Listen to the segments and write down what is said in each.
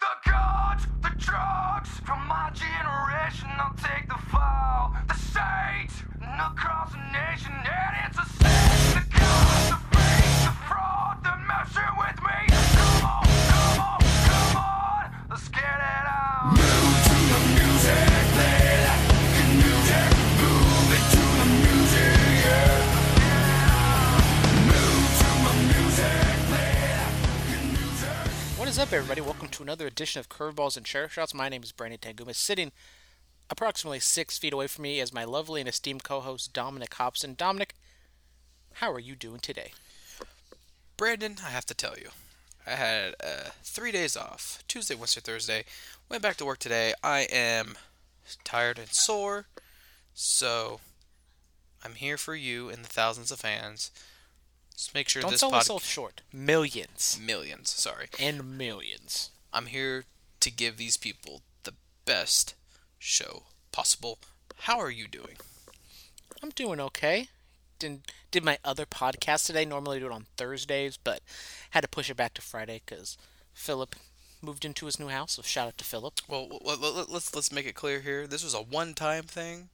the is up, everybody? Welcome to another edition of Curveballs and Chair Shots. My name is Brandon Tanguma. Sitting approximately six feet away from me is my lovely and esteemed co-host Dominic Hobson. Dominic, how are you doing today? Brandon, I have to tell you, I had uh, three days off Tuesday, Wednesday, Thursday. Went back to work today. I am tired and sore, so I'm here for you and the thousands of fans. Just make sure Don't this sell pod- yourself short. Millions millions. Sorry, and millions. I'm here to give these people the best show possible. How are you doing? I'm doing okay. Did did my other podcast today. Normally I do it on Thursdays, but had to push it back to Friday because Philip moved into his new house. So shout out to Philip. Well, let- let- let's let's make it clear here. This was a one-time thing.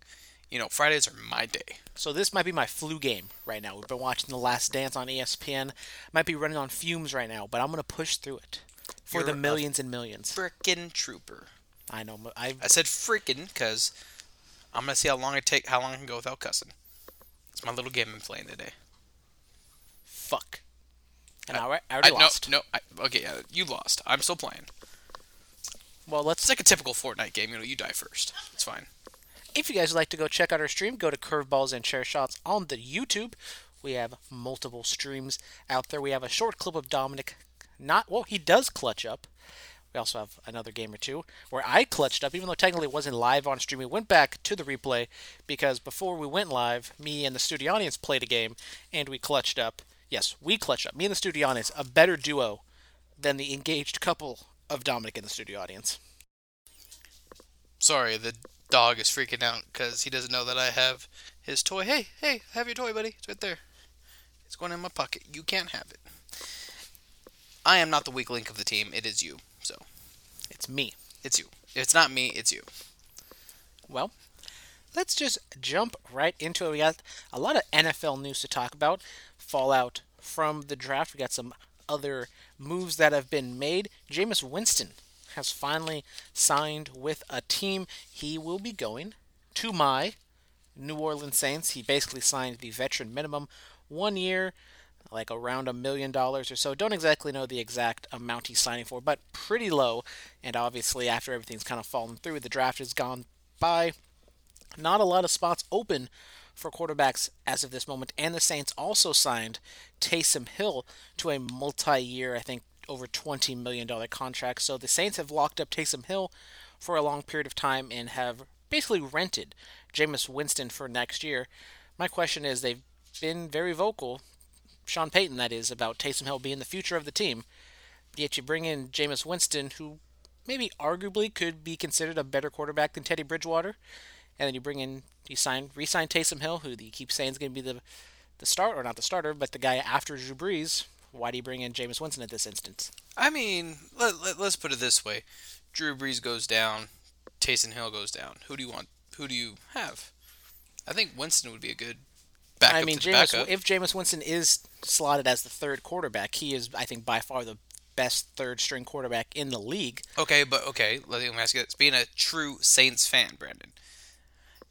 You know, Fridays are my day. So this might be my flu game right now. We've been watching The Last Dance on ESPN. Might be running on fumes right now, but I'm gonna push through it for You're the millions and millions. Frickin' trooper. I know. I I said freaking because I'm gonna see how long I take, how long I can go without cussing. It's my little game I'm playing today. fuck. And I, I already I, lost. No, no. I, okay, yeah, you lost. I'm still playing. Well, let's It's like a typical Fortnite game. You know, you die first. It's fine. If you guys would like to go check out our stream, go to Curveballs and Chair Shots on the YouTube. We have multiple streams out there. We have a short clip of Dominic. Not well, he does clutch up. We also have another game or two where I clutched up, even though technically it wasn't live on stream. We went back to the replay because before we went live, me and the studio audience played a game and we clutched up. Yes, we clutched up. Me and the studio audience, a better duo than the engaged couple of Dominic and the studio audience. Sorry, the dog is freaking out because he doesn't know that I have his toy. Hey, hey, I have your toy, buddy. It's right there. It's going in my pocket. You can't have it. I am not the weak link of the team. It is you. So It's me. it's you. If it's not me, it's you. Well, let's just jump right into it. We got a lot of NFL news to talk about. Fallout from the draft. We got some other moves that have been made. Jameis Winston has finally signed with a team. He will be going to my New Orleans Saints. He basically signed the veteran minimum, one year, like around a million dollars or so. Don't exactly know the exact amount he's signing for, but pretty low. And obviously, after everything's kind of fallen through, the draft has gone by. Not a lot of spots open for quarterbacks as of this moment. And the Saints also signed Taysom Hill to a multi year, I think, over $20 million contract. So the Saints have locked up Taysom Hill for a long period of time and have basically rented Jameis Winston for next year. My question is they've been very vocal, Sean Payton, that is, about Taysom Hill being the future of the team. Yet you bring in Jameis Winston, who maybe arguably could be considered a better quarterback than Teddy Bridgewater. And then you bring in, you sign, re-sign Taysom Hill, who you keep saying is going to be the, the start, or not the starter, but the guy after Drew Brees. Why do you bring in Jameis Winston at this instance? I mean, let, let, us put it this way: Drew Brees goes down, Taysom Hill goes down. Who do you want? Who do you have? I think Winston would be a good backup I mean, Jameis, backup. if Jameis Winston is slotted as the third quarterback, he is, I think, by far the best third string quarterback in the league. Okay, but okay, let me ask you this: being a true Saints fan, Brandon,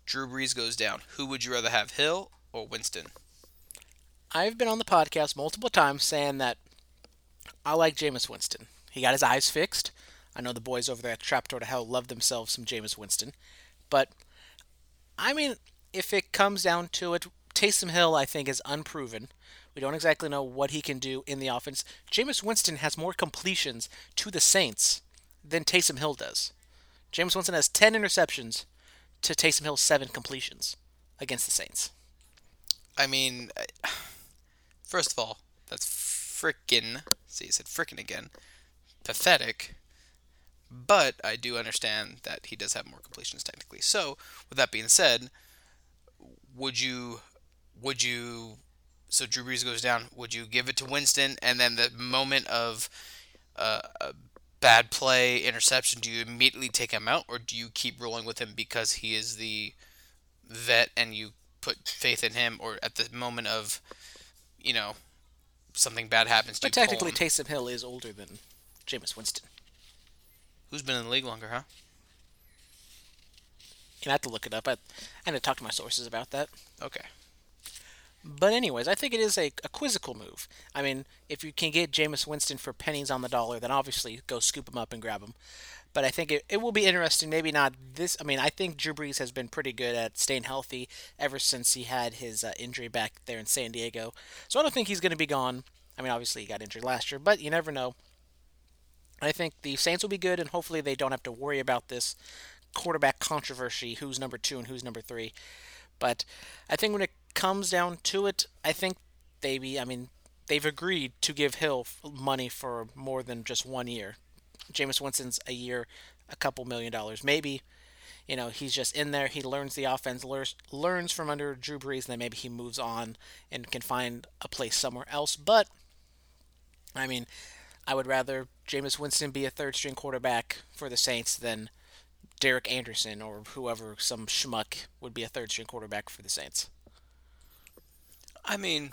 Drew Brees goes down. Who would you rather have, Hill or Winston? I've been on the podcast multiple times saying that I like Jameis Winston. He got his eyes fixed. I know the boys over there at Trapdoor to Hell love themselves some Jameis Winston. But, I mean, if it comes down to it, Taysom Hill, I think, is unproven. We don't exactly know what he can do in the offense. Jameis Winston has more completions to the Saints than Taysom Hill does. Jameis Winston has 10 interceptions to Taysom Hill's 7 completions against the Saints. I mean, I- first of all, that's frickin' see, he said frickin' again, pathetic. But I do understand that he does have more completions technically. So, with that being said, would you, would you, so Drew Brees goes down, would you give it to Winston, and then the moment of uh, a bad play, interception, do you immediately take him out or do you keep rolling with him because he is the vet and you put faith in him or at the moment of you know something bad happens do But you technically? Taysom Hill is older than Jameis Winston. who's been in the league longer, huh? You have to look it up. I, I had to talk to my sources about that. Okay. But anyways, I think it is a, a quizzical move. I mean, if you can get Jameis Winston for pennies on the dollar, then obviously go scoop him up and grab him. But I think it, it will be interesting. Maybe not this. I mean, I think Drew Brees has been pretty good at staying healthy ever since he had his uh, injury back there in San Diego. So I don't think he's going to be gone. I mean, obviously he got injured last year, but you never know. I think the Saints will be good, and hopefully they don't have to worry about this quarterback controversy who's number two and who's number three. But I think when it comes down to it, I think they be, I mean, they've agreed to give Hill money for more than just one year. Jameis Winston's a year, a couple million dollars. Maybe, you know, he's just in there. He learns the offense, learns, learns from under Drew Brees, and then maybe he moves on and can find a place somewhere else. But, I mean, I would rather Jameis Winston be a third string quarterback for the Saints than Derek Anderson or whoever, some schmuck, would be a third string quarterback for the Saints. I mean,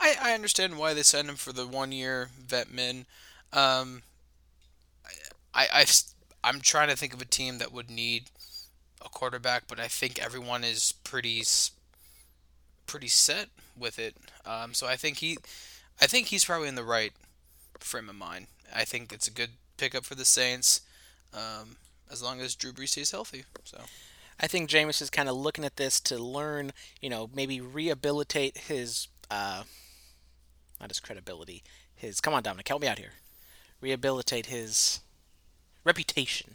I, I understand why they signed him for the one year vet min. Um, I, I, I'm trying to think of a team that would need a quarterback, but I think everyone is pretty pretty set with it. Um, so I think he, I think he's probably in the right frame of mind. I think it's a good pickup for the Saints, um, as long as Drew Brees stays healthy. So I think Jameis is kind of looking at this to learn, you know, maybe rehabilitate his, uh, not his credibility, his. Come on, Dominic, help me out here. Rehabilitate his reputation.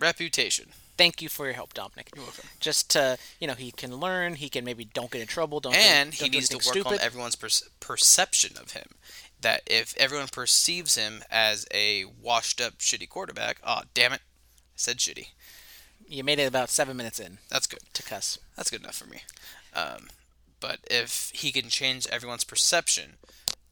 reputation. Thank you for your help, Dominic. You're welcome. Just to, you know, he can learn. He can maybe don't get in trouble. Don't and do, he don't do needs to work anything on everyone's per- perception of him. That if everyone perceives him as a washed-up, shitty quarterback, oh damn it, I said shitty. You made it about seven minutes in That's good. to cuss. That's good enough for me. Um, but if he can change everyone's perception,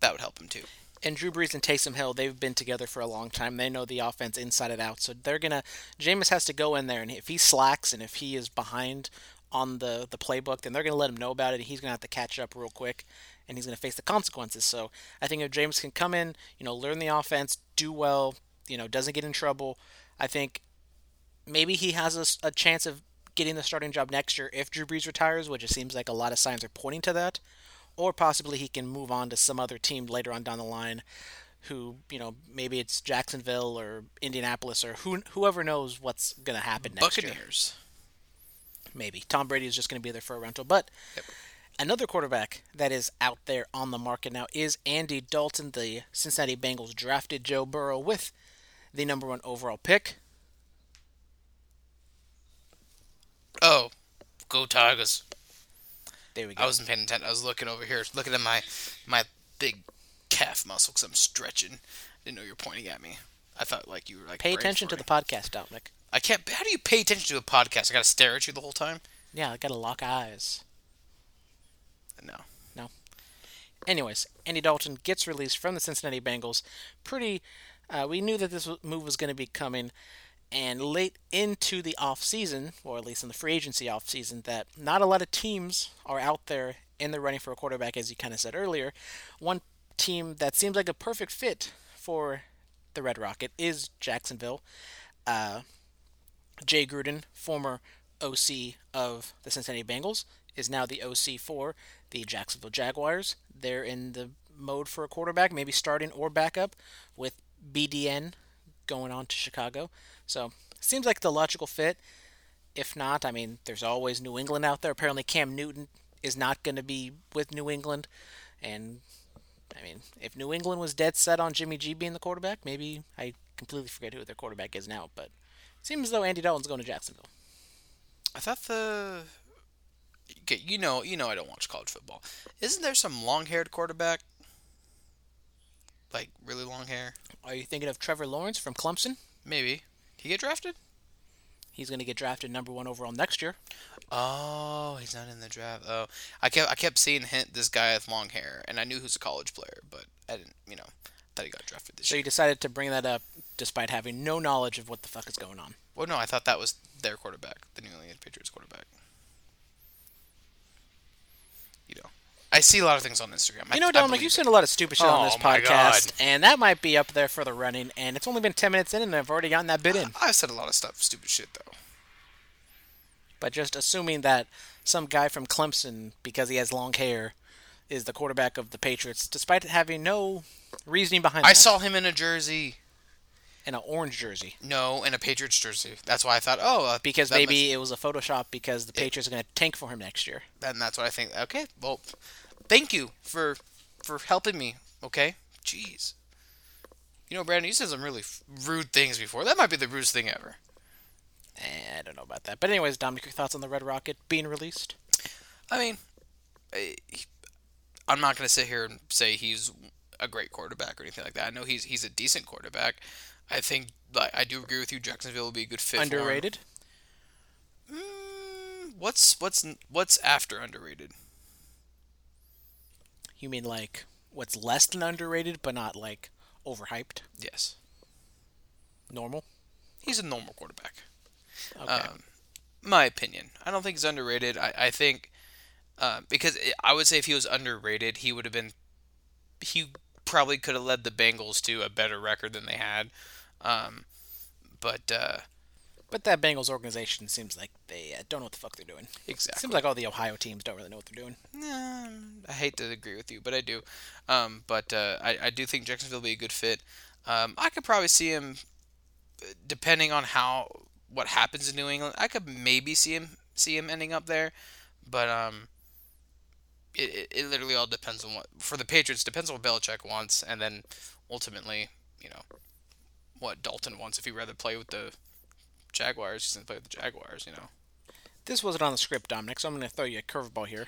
that would help him too. And Drew Brees and Taysom Hill, they've been together for a long time. They know the offense inside and out. So they're gonna. Jameis has to go in there, and if he slacks and if he is behind on the the playbook, then they're gonna let him know about it. And he's gonna have to catch up real quick, and he's gonna face the consequences. So I think if Jameis can come in, you know, learn the offense, do well, you know, doesn't get in trouble, I think maybe he has a, a chance of getting the starting job next year if Drew Brees retires, which it seems like a lot of signs are pointing to that or possibly he can move on to some other team later on down the line who you know maybe it's Jacksonville or Indianapolis or who whoever knows what's going to happen next year Buccaneers. maybe Tom Brady is just going to be there for a rental but Yep. another quarterback that is out there on the market now is Andy Dalton the Cincinnati Bengals drafted Joe Burrow with the number 1 overall pick Oh, go Tigers! There we go I wasn't paying attention. I was looking over here, looking at my my big calf muscle because I'm stretching. I didn't know you were pointing at me. I thought like you were like. pay attention to the me. podcast Dominic I can't. How do you pay attention to a podcast? I gotta stare at you the whole time. yeah I got to lock eyes No. No. Anyways, Andy Dalton gets released from the Cincinnati Bengals. Pretty, uh, we knew that this move was going to be coming, and late into the off season, or at least in the free agency off season, that not a lot of teams are out there in the running for a quarterback, as you kind of said earlier. One team that seems like a perfect fit for the Red Rocket is Jacksonville. Uh, Jay Gruden, former OC of the Cincinnati Bengals, is now the OC for the Jacksonville Jaguars. They're in the mode for a quarterback, maybe starting or backup, with BDN going on to Chicago. So seems like the logical fit. If not, I mean, there's always New England out there. Apparently, Cam Newton is not going to be with New England, and I mean, if New England was dead set on Jimmy G being the quarterback, maybe I completely forget who their quarterback is now. But it seems as though Andy Dalton's going to Jacksonville. I thought the. Okay, you know, you know, I don't watch college football. Isn't there some long-haired quarterback? Like really long hair? Are you thinking of Trevor Lawrence from Clemson? Maybe. He get drafted? He's going to get drafted number one overall next year. Oh, he's not in the draft. Oh, I kept I kept seeing hint this guy with long hair, and I knew was a college player, but I didn't. You know, that he got drafted this So year. So you decided to bring that up despite having no knowledge of what the fuck is going on. Well, no, I thought that was their quarterback, the New England Patriots quarterback. You know, I see a lot of things on Instagram. I- You know, I Dominic, believe you've said a lot of stupid shit on Oh this podcast, and that might be up there for the running. And it's only been ten minutes in, and I've already gotten that bit in. I've said a lot of stuff, stupid shit though. But just assuming that some guy from Clemson, because he has long hair, is the quarterback of the Patriots, despite having no reasoning behind I that. saw him in a jersey. in an orange jersey No, in a Patriots jersey. That's why I thought, oh, uh, because maybe it was a Photoshop because the. Patriots are going to tank for him next year. and that's what I think. Okay, well, thank you for for helping me. Okay, jeez. You know, Brandon, you said some really f- rude things before. That might be the rudest thing ever. Eh, I don't know about that. But anyways, Dominic, your thoughts on the Red Rocket being released? I mean, I, I'm not going to sit here and say he's a great quarterback or anything like that. I know he's he's a decent quarterback. I think like, I do agree with you. Jacksonville will be a good fit. for him. Underrated? Mm, what's what's what's after underrated? You mean like what's less than underrated, but not like overhyped? Yes, Normal? he's a normal quarterback. Okay. Um, my opinion. I don't think he's underrated. I, I think uh, because i I would say if he was underrated, he would have been. He probably could have led the Bengals to a better record than they had. Um, but uh, but that Bengals organization seems like they uh, don't know what the fuck they're doing. exactly. Seems like all the Ohio teams don't really know what they're doing. Nah, I hate to agree with you, but I do. Um, but uh, I, I do think Jacksonville will be a good fit. Um, I could probably see him, depending on how what happens in New England. I could maybe see him see him ending up there, but um, it, it, it literally all depends on what for the Patriots depends on what Belichick wants, and then ultimately, you know, what Dalton wants. If he'd rather play with the Jaguars, he's gonna play with the Jaguars. You know. This wasn't on the script, Dominic, so I'm going to throw you a curveball here.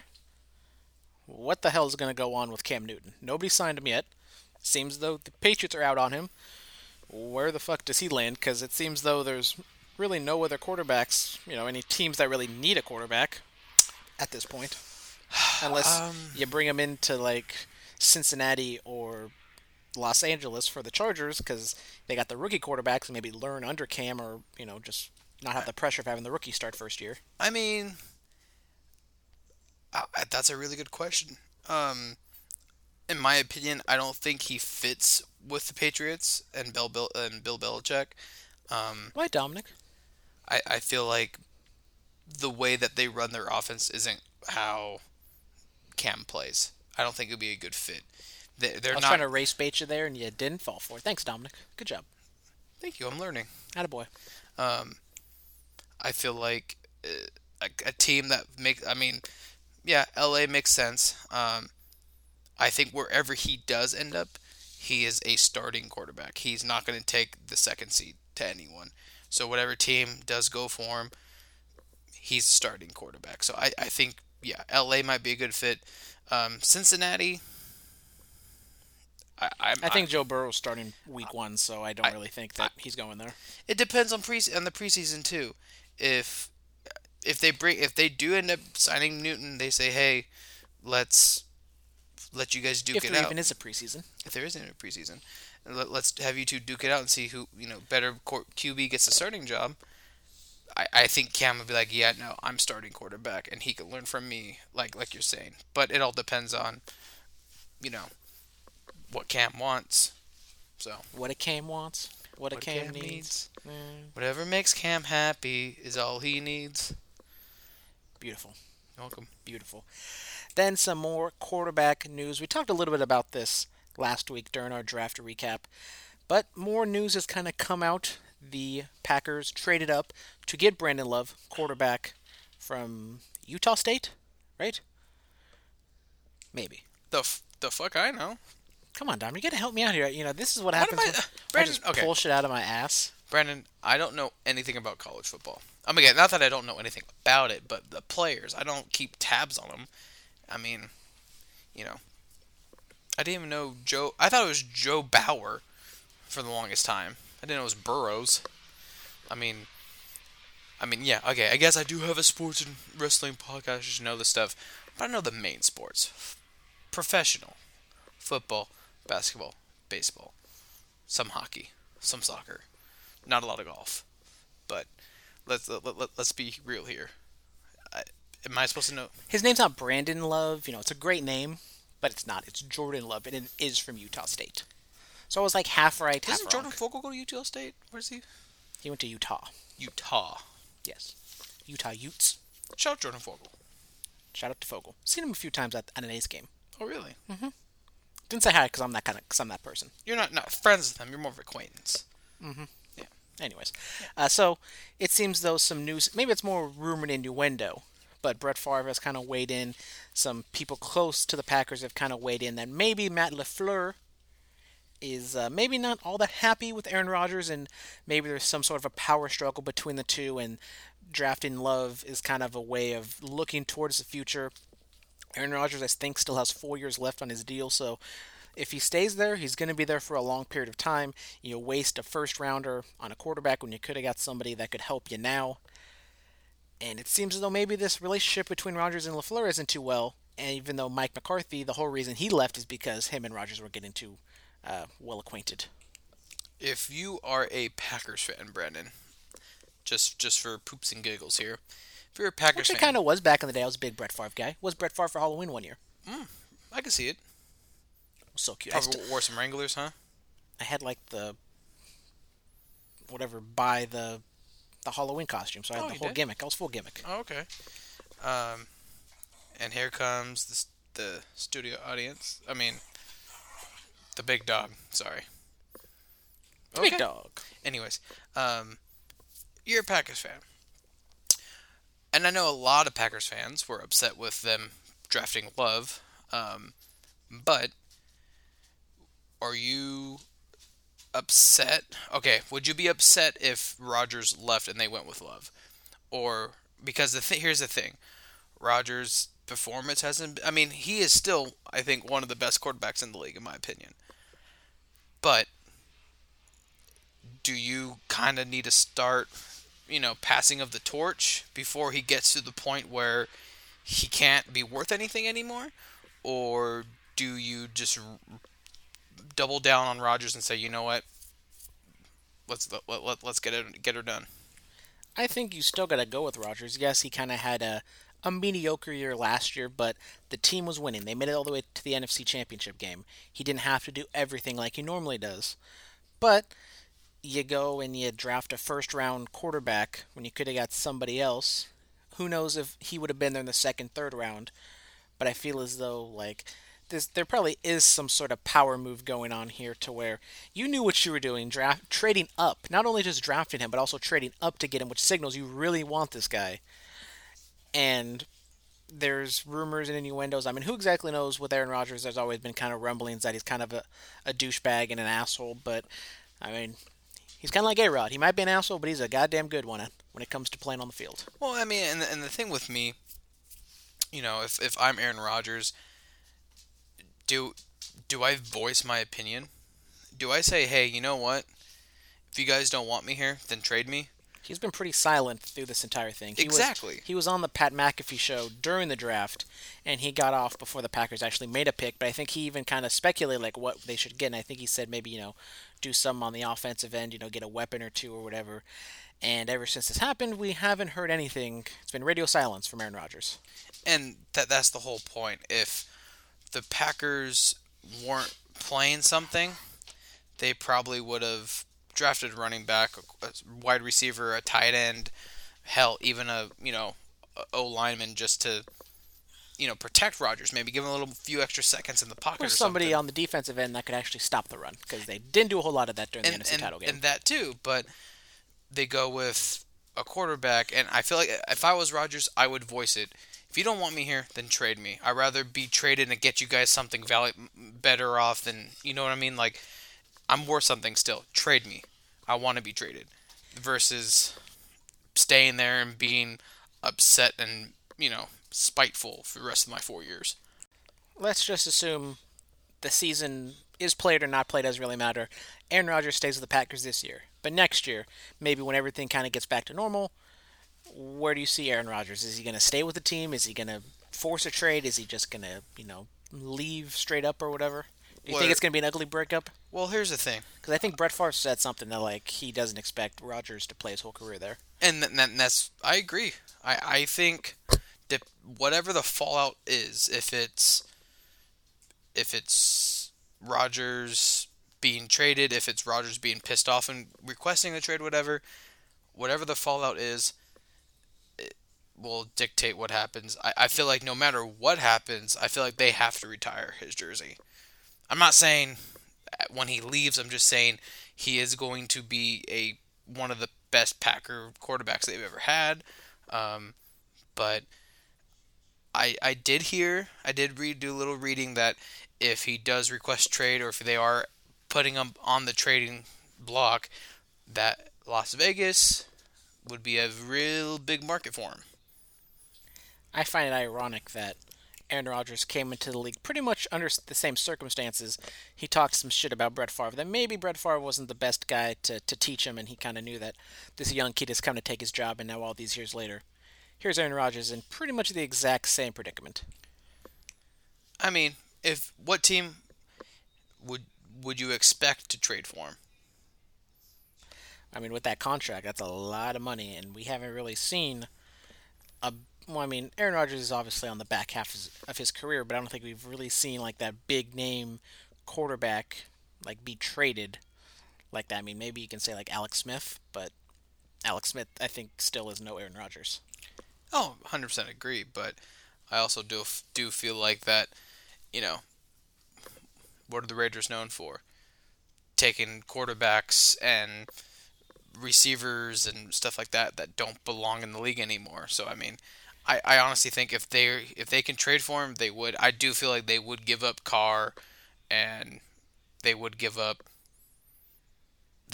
What the hell is going to go on with Cam Newton? Nobody signed him yet. Seems though the Patriots are out on him. Where the fuck does he land? Because it seems though there's really no other quarterbacks, you know, any teams that really need a quarterback at this point. Unless Um, you bring him into like Cincinnati or Los Angeles for the Chargers because they got the rookie quarterbacks and maybe learn under Cam or, you know, just not have the pressure of having the rookie start first year. I mean, I, that's a really good question. Um, in my opinion, I don't think he fits with the Patriots and Bill, Bill and Bill Belichick. Um, Why, Dominic? I, I feel like the way that they run their offense isn't how Cam plays. I don't think it would be a good fit. They, I they're was not. trying to race bait you there, and you didn't fall for it. Thanks, Dominic. Good job. Thank you. I'm learning. Attaboy. Um, I feel like uh, a, a team that makes. I mean, yeah, LA makes sense. Um, I think wherever he does end up, he is a starting quarterback. He's not going to take the second seat to anyone. So whatever team does go for him, he's starting quarterback. So I, I think yeah, LA might be a good fit. Um, Cincinnati. I, I'm, I think Joe Burrow's starting week one, so I don't I- really think that he's going there. It depends on pre on the preseason too. If if they bring if they do end up signing Newton, they say, "Hey, let's let you guys duke if it there out." even is a preseason. if there isn't a preseason, let, let's have you two duke it out and see who you know better QB gets the starting job. I, I think Cam would be like, "Yeah, no, I'm starting quarterback, and he could learn from me." Like like you're saying, but it all depends on you know what Cam wants. So What a Cam wants. What a Cam, Cam needs. needs. Mm, Whatever makes Cam happy is all he needs. beautiful. Welcome. Beautiful. Then some more quarterback news. We talked a little bit about this last week during our draft recap, but more news has kind of come out. The Packers traded up to get Brandon Love, quarterback from Utah State, right? Maybe. The f- the fuck I know. Come on, Dom, you gotta help me out here. You know, this is what What happens I- when uh, I Brandon, just okay. pull shit out of my ass. Brandon, I don't know anything about college football. I mean, again, not that I don't know anything about it, but the players, I don't keep tabs on them. I mean, you know, I didn't even know Joe. I thought it was Joe Bauer for the longest time. I didn't know it was Burrows. I mean, I mean, yeah, okay. I guess I do have a sports and wrestling podcast. I should know this stuff, but I know the main sports: professional, football, basketball, baseball, some hockey, some soccer, not a lot of golf. But let's let, let, let's be real here. I, am I supposed to know? His name's not Brandon Love. You know, it's a great name, but it's not. It's Jordan Love, and it is from Utah State. So I was like half right, half Doesn't Jordan. Fogle go to Utah State? Where's he? He went to Utah. Utah. Yes, Utah Utes. Shout out Jordan Fogle. Shout out to Fogel. Seen him a few times at, at an A's game. Oh really? Mm-hmm. Didn't say hi because I'm that kind of, cause I'm that person. You're not not friends with them. You're more of acquaintance. Mm-hmm. Yeah. Anyways, uh, so it seems though some news, maybe it's more rumor and innuendo, but Brett Favre has kind of weighed in. Some people close to the Packers have kind of weighed in that maybe Matt LaFleur is uh, maybe not all that happy with Aaron Rodgers, and maybe there's some sort of a power struggle between the two, and drafting Love is kind of a way of looking towards the future. Aaron Rodgers, I think, still has four years left on his deal, so if he stays there, he's going to be there for a long period of time. You waste a first rounder on a quarterback when you could have got somebody that could help you now. And it seems as though maybe this relationship between Rodgers and LaFleur isn't too well. And even though Mike McCarthy, the whole reason he left is because him and Rodgers were getting too uh, well acquainted. If you are a Packers fan, Brandon, just just for poops and giggles here, if you're a Packers fan, kind of was back in the day. I was a big Brett Favre guy. Was Brett Favre for Halloween one year. I can see it. so cute. I, Probably wore some Wranglers, huh? I had like the whatever by the the Halloween costume, so I had Oh, the whole did? gimmick. I was full gimmick. Oh, okay. Um, and here comes the the studio audience. I mean, the big dog. Sorry. Big dog. Anyways, um, you're a Packers fan, and I know a lot of Packers fans were upset with them drafting Love. Um, but are you upset? Okay, would you be upset if Rodgers left and they went with Love, or because the th- here's the thing, Rodgers' performance hasn't. I mean, he is still, I think, one of the best quarterbacks in the league, in my opinion. But do you kind of need to start, you know, passing of the torch before he gets to the point where he can't be worth anything anymore, or do you just double down on Rodgers and say, you know what, let's let, let, let, us get it get her done. I think you still got to go with Rodgers. Yes, he kind of had a, a mediocre year last year, but the team was winning. They made it all the way to the NFC Championship game. He didn't have to do everything like he normally does. But you go and you draft a first round quarterback when you could have got somebody else. Who knows if he would have been there in the second, third round. But I feel as though, like, this, there probably is some sort of power move going on here to where you knew what you were doing, draft trading up, not only just drafting him, but also trading up to get him, which signals you really want this guy. And there's rumors and innuendos. I mean, who exactly knows with Aaron Rodgers? There's always been kind of rumblings that he's kind of a, a douchebag and an asshole, but I mean, he's kind of like A Rod. He might be an asshole, but he's a goddamn good one uh, when it comes to playing on the field. Well, I mean, and the, and the thing with me, you know, if if I'm Aaron Rodgers, do do I voice my opinion? Do I say, hey, you know what? If you guys don't want me here, then trade me. He's been pretty silent through this entire thing. He Exactly. Was, he was on the Pat McAfee show during the draft, and he got off before the Packers actually made a pick. But I think he even kind of speculated like what they should get, and I think he said maybe you know do some on the offensive end, you know, get a weapon or two or whatever. And ever since this happened, we haven't heard anything. It's been radio silence from Aaron Rodgers. And that that's the whole point. If the Packers weren't playing something, they probably would have drafted a running back, a wide receiver, a tight end, hell, even a you know O lineman just to you know protect Rodgers. Maybe give him a little few extra seconds in the pocket Or or somebody something. on the defensive end that could actually stop the run because they didn't do a whole lot of that during and, the NFC and, title game. and that too. But they go with a quarterback, and I feel like if I was Rodgers, I would voice it. If you don't want me here, then trade me. I'd rather be traded and get you guys something val- better off than you know what I mean. Like I'm worth something still. Trade me. I want to be traded. Versus staying there and being upset and you know spiteful for the rest of my four years. let's just assume the season is played or not played doesn't really matter. Aaron Rodgers stays with the Packers this year, but next year, maybe when everything kind of gets back to normal, where do you see Aaron Rodgers? Is he going to stay with the team? Is he going to force a trade? Is he just going to, you know, leave straight up or whatever? Do you What- think it's going to be an ugly breakup? Well, here's the thing, Because I think Brett Favre said something that like he doesn't expect Rodgers to play his whole career there. and, th- and that's I agree. I I think whatever the fallout is, if it's if it's Rodgers being traded, if it's Rodgers being pissed off and requesting the trade, whatever, whatever the fallout is, it will dictate what happens. I, I feel like no matter what happens, I feel like they have to retire his jersey. I'm not saying when he leaves. I'm just saying he is going to be a one of the best Packer quarterbacks they've ever had. Um, but I I did hear, I did read, do a little reading that if he does request trade or if they are putting him on the trading block, that Las Vegas would be a real big market for him. I find it ironic that Aaron Rodgers came into the league pretty much under the same circumstances. He talked some shit about Brett Favre. That maybe Brett Favre wasn't the best guy to, to teach him, and he kind of knew that this young kid has come to take his job. And now, all these years later, here's Aaron Rodgers in pretty much the exact same predicament. I mean, if what team would would you expect to trade for him? I mean, with that contract, that's a lot of money, and we haven't really seen a. Well, I mean, Aaron Rodgers is obviously on the back half of his, of his career, but I don't think we've really seen like that big name quarterback like be traded like that. I mean, maybe you can say like Alex Smith, but Alex Smith, I think, still is no Aaron Rodgers. Oh, 100% agree, but I also do do feel like that, you know, what are the Raiders known for? Taking quarterbacks and receivers and stuff like that that don't belong in the league anymore. So I mean, I, I honestly think if they if they can trade for him, they would. I do feel like they would give up Carr, and they would give up.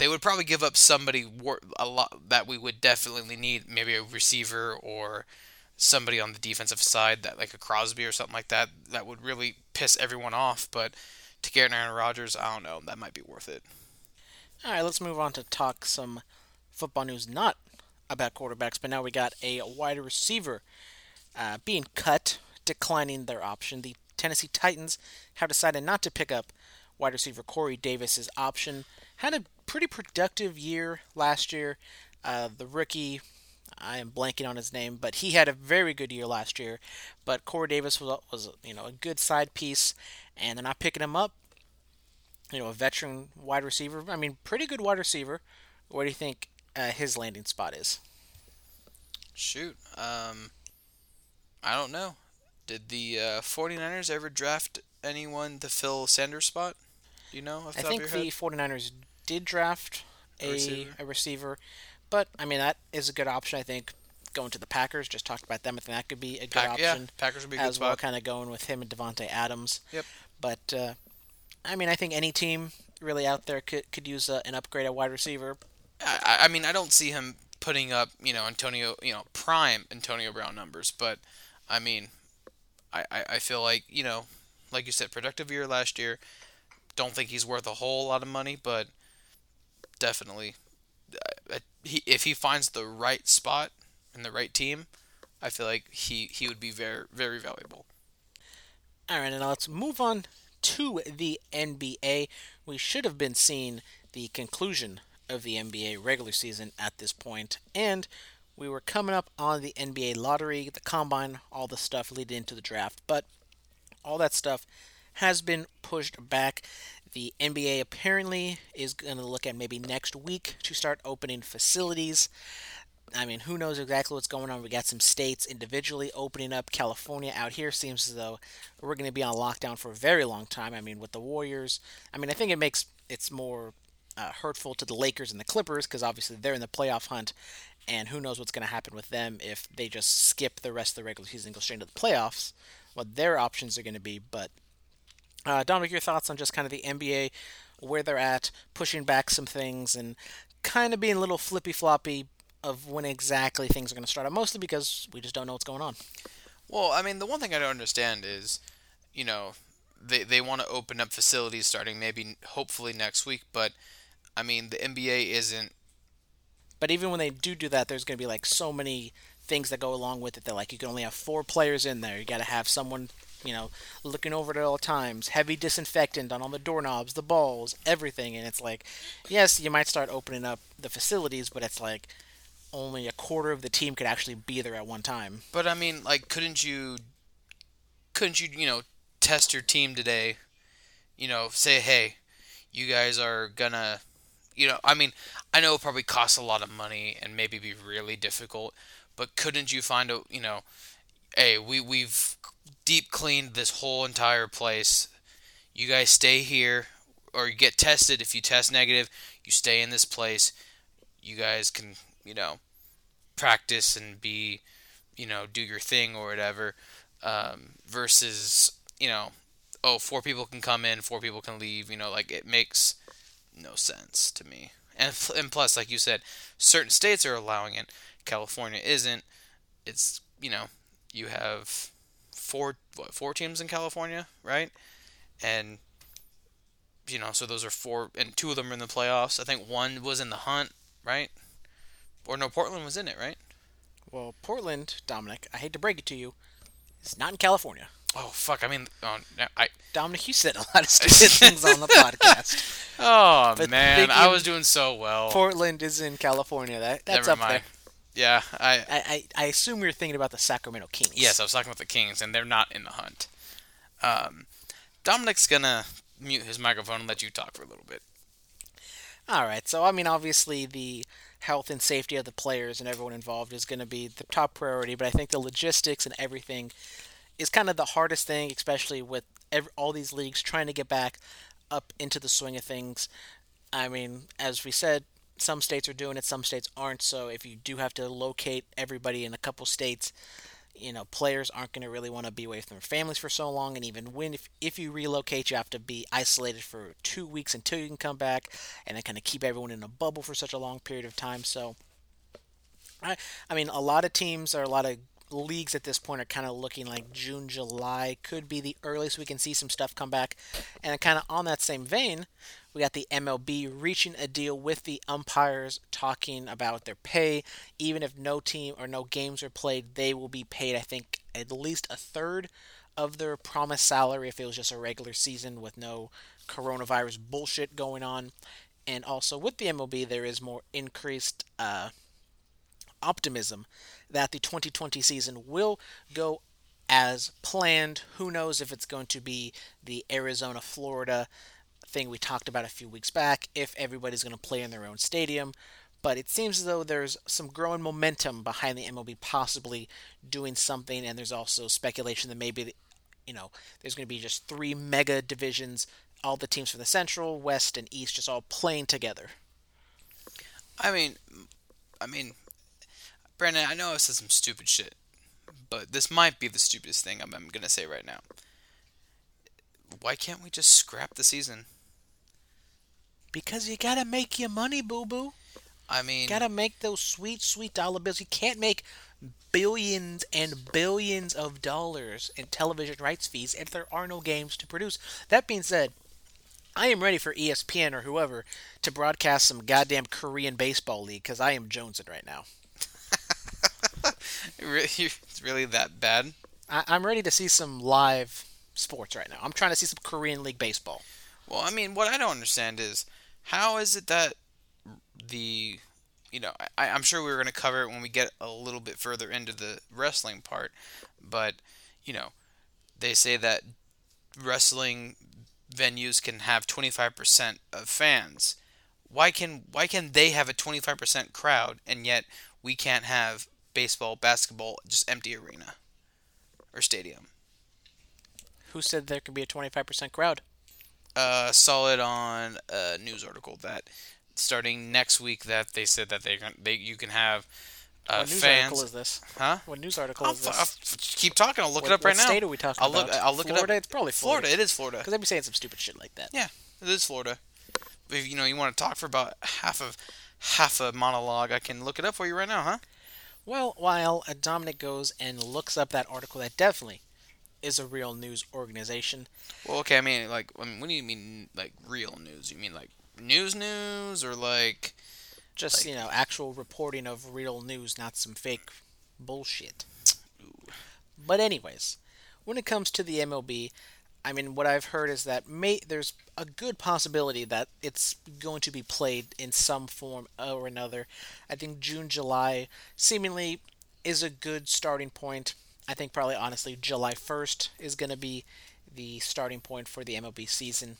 They would probably give up somebody a lot that we would definitely need, maybe a receiver or somebody on the defensive side that like a Crosby or something like that that would really piss everyone off. But to get Aaron Rodgers, I don't know, that might be worth it. All right, let's move on to talk some football news not about quarterbacks, but now we got a wide receiver uh, being cut, declining their option. The Tennessee Titans have decided not to pick up wide receiver Corey Davis's option. Had a pretty productive year last year. Uh, the rookie, I am blanking on his name, but he had a very good year last year. But Corey Davis was was you know a good side piece, and they're not picking him up you know, a veteran wide receiver. I mean, pretty good wide receiver. What do you think uh, his landing spot is? Shoot. Um, I don't know. Did the uh, 49ers ever draft anyone to fill Sanders' spot? Do you know I think the head? 49ers did draft A a, receiver? a receiver, but I mean that is a good option. I think going to the Packers. Just talked about them. I think that could be a good Pack- yeah, option Packers would be a good as well. Kind of going with him and Davante Adams. Yep. But uh, I mean, I think any team really out there could could use uh, an upgrade at wide receiver. I, I mean, I don't see him putting up, you know, Antonio, you know, prime Antonio Brown numbers, but I mean, I, I, I feel like, you know, like you said, productive year last year. Don't think he's worth a whole lot of money, but definitely, uh, he if he finds the right spot and the right team, I feel like he he would be very very valuable. All right, and now let's move on to the NBA. We should have been seeing the conclusion of the NBA regular season at this point, and we were coming up on the NBA lottery, the combine, all the stuff leading into the draft, but all that stuff has been pushed back. The NBA apparently is going to look at maybe next week to start opening facilities. I mean, who knows exactly what's going on? We got some states individually opening up. California out here seems as though we're going to be on lockdown for a very long time. I mean, with the Warriors, I mean, I think it makes it's more uh, hurtful to the Lakers and the Clippers because obviously they're in the playoff hunt, and who knows what's going to happen with them if they just skip the rest of the regular season and go straight into the playoffs. What their options are going to be, but uh, Dominic, your thoughts on just kind of the NBA, where they're at, pushing back some things, and kind of being a little flippy floppy of when exactly things are going to start up, mostly because we just don't know what's going on. Well, I mean, the one thing I don't understand is, you know, they they want to open up facilities starting maybe hopefully next week, but I mean, the NBA isn't But even when they do do that, there's going to be like so many things that go along with it. That like you can only have four players in there. You got to have someone, you know, looking over it at all times. Heavy disinfectant on all the doorknobs, the balls, everything. And it's like, yes, you might start opening up the facilities, but it's like only a quarter of the team could actually be there at one time. But I mean, like, couldn't you, couldn't you, you know, test your team today? You know, say, hey, you guys are gonna, you know, I mean, I know it probably costs a lot of money and maybe be really difficult, but couldn't you find a, you know, hey, we we've deep cleaned this whole entire place. You guys stay here, or you get tested. If you test negative, you stay in this place. You guys can, you know, practice and be, you know, do your thing or whatever. Um, versus, you know, oh, four people can come in, four people can leave. You know, like it makes no sense to me. And and plus, like you said, certain states are allowing it. California isn't. It's you know, you have four what four teams in California, right? And you know, so those are four, and two of them are in the playoffs. I think one was in the hunt, right? Or no, Portland was in it, right? Well, Portland, Dominic, I hate to break it to you, it's not in California. Oh fuck! I mean, oh, I Dominic, you said a lot of stupid things on the podcast. oh But man, I was doing so well. Portland is in California. That that's Never up mind. there. Yeah, I I, I, assume you're thinking about the Sacramento Kings. yes, I was talking about the Kings, and they're not in the hunt. Um, Dominic's gonna mute his microphone and let you talk for a little bit. All right. So I mean, obviously the health and safety of the players and everyone involved is going to be the top priority. But I think the logistics and everything is kind of the hardest thing, especially with ev all these leagues trying to get back up into the swing of things. I mean, as we said, some states are doing it, some states aren't. So if you do have to locate everybody in a couple states, you know, players aren't going to really want to be away from their families for so long. And even when, if, if you relocate, you have to be isolated for two weeks until you can come back, and then kind of keep everyone in a bubble for such a long period of time. So, I, I mean, a lot of teams or a lot of leagues at this point are kind of looking like June, July could be the earliest we can see some stuff come back. And kind of on that same vein, we got the MLB reaching a deal with the umpires, talking about their pay. Even if no team or no games are played, they will be paid, I think, at least a third of their promised salary if it was just a regular season with no coronavirus bullshit going on. And also with the MLB, there is more increased uh, optimism that the 2020 season will go as planned. Who knows if it's going to be the Arizona Florida thing we talked about a few weeks back, if everybody's going to play in their own stadium. But it seems as though there's some growing momentum behind the MLB possibly doing something, and there's also speculation that maybe, you know, there's going to be just three mega divisions, all the teams from the Central, West, and East just all playing together. I mean, I mean, Brandon, I know I said some stupid shit, but this might be the stupidest thing I'm, I'm gonna say right now. Why can't we just scrap the season? Because you gotta make your money, boo boo. I mean, gotta make those sweet, sweet dollar bills. You can't make billions and billions of dollars in television rights fees if there are no games to produce. That being said, I am ready for ESPN or whoever to broadcast some goddamn Korean baseball league because I am jonesing right now. it's really that bad. I- I'm ready to see some live sports right now. I'm trying to see some Korean league baseball. Well, I mean, what I don't understand is how is it that the, you know, I, I'm sure we are going to cover it when we get a little bit further into the wrestling part, but, you know, they say that wrestling venues can have 25% of fans. Why can why can they have a 25% crowd and yet we can't have baseball, basketball, just empty arena or stadium? Who said there could be a 25% crowd? Uh, saw it on a news article that starting next week that they said that they they you can have uh, what news fans. article is this? Huh? What news article I'll, is I'll this? keep talking. I'll look what, it up right what now. state are we talking I'll look. about? I'll look Florida? it up. It's probably Florida. Florida. It is Florida. Because they'd be saying some stupid shit like that. Yeah, it is Florida. If you know you want to talk for about half of half a monologue, I can look it up for you right now, huh? Well, while Dominic goes and looks up that article, that definitely is a real news organization. Well, okay. I mean, like, I mean, what do you mean, like, real news? You mean like news, news, or like? Just Like- you know, actual reporting of real news, not some fake Bullshit. But anyways, when it comes to the MLB, I mean, what I've heard is that may there's a good possibility that it's going to be played in some form or another. I think June, July seemingly is a good starting point. I think probably honestly July 1st is going to be the starting point for the MLB season.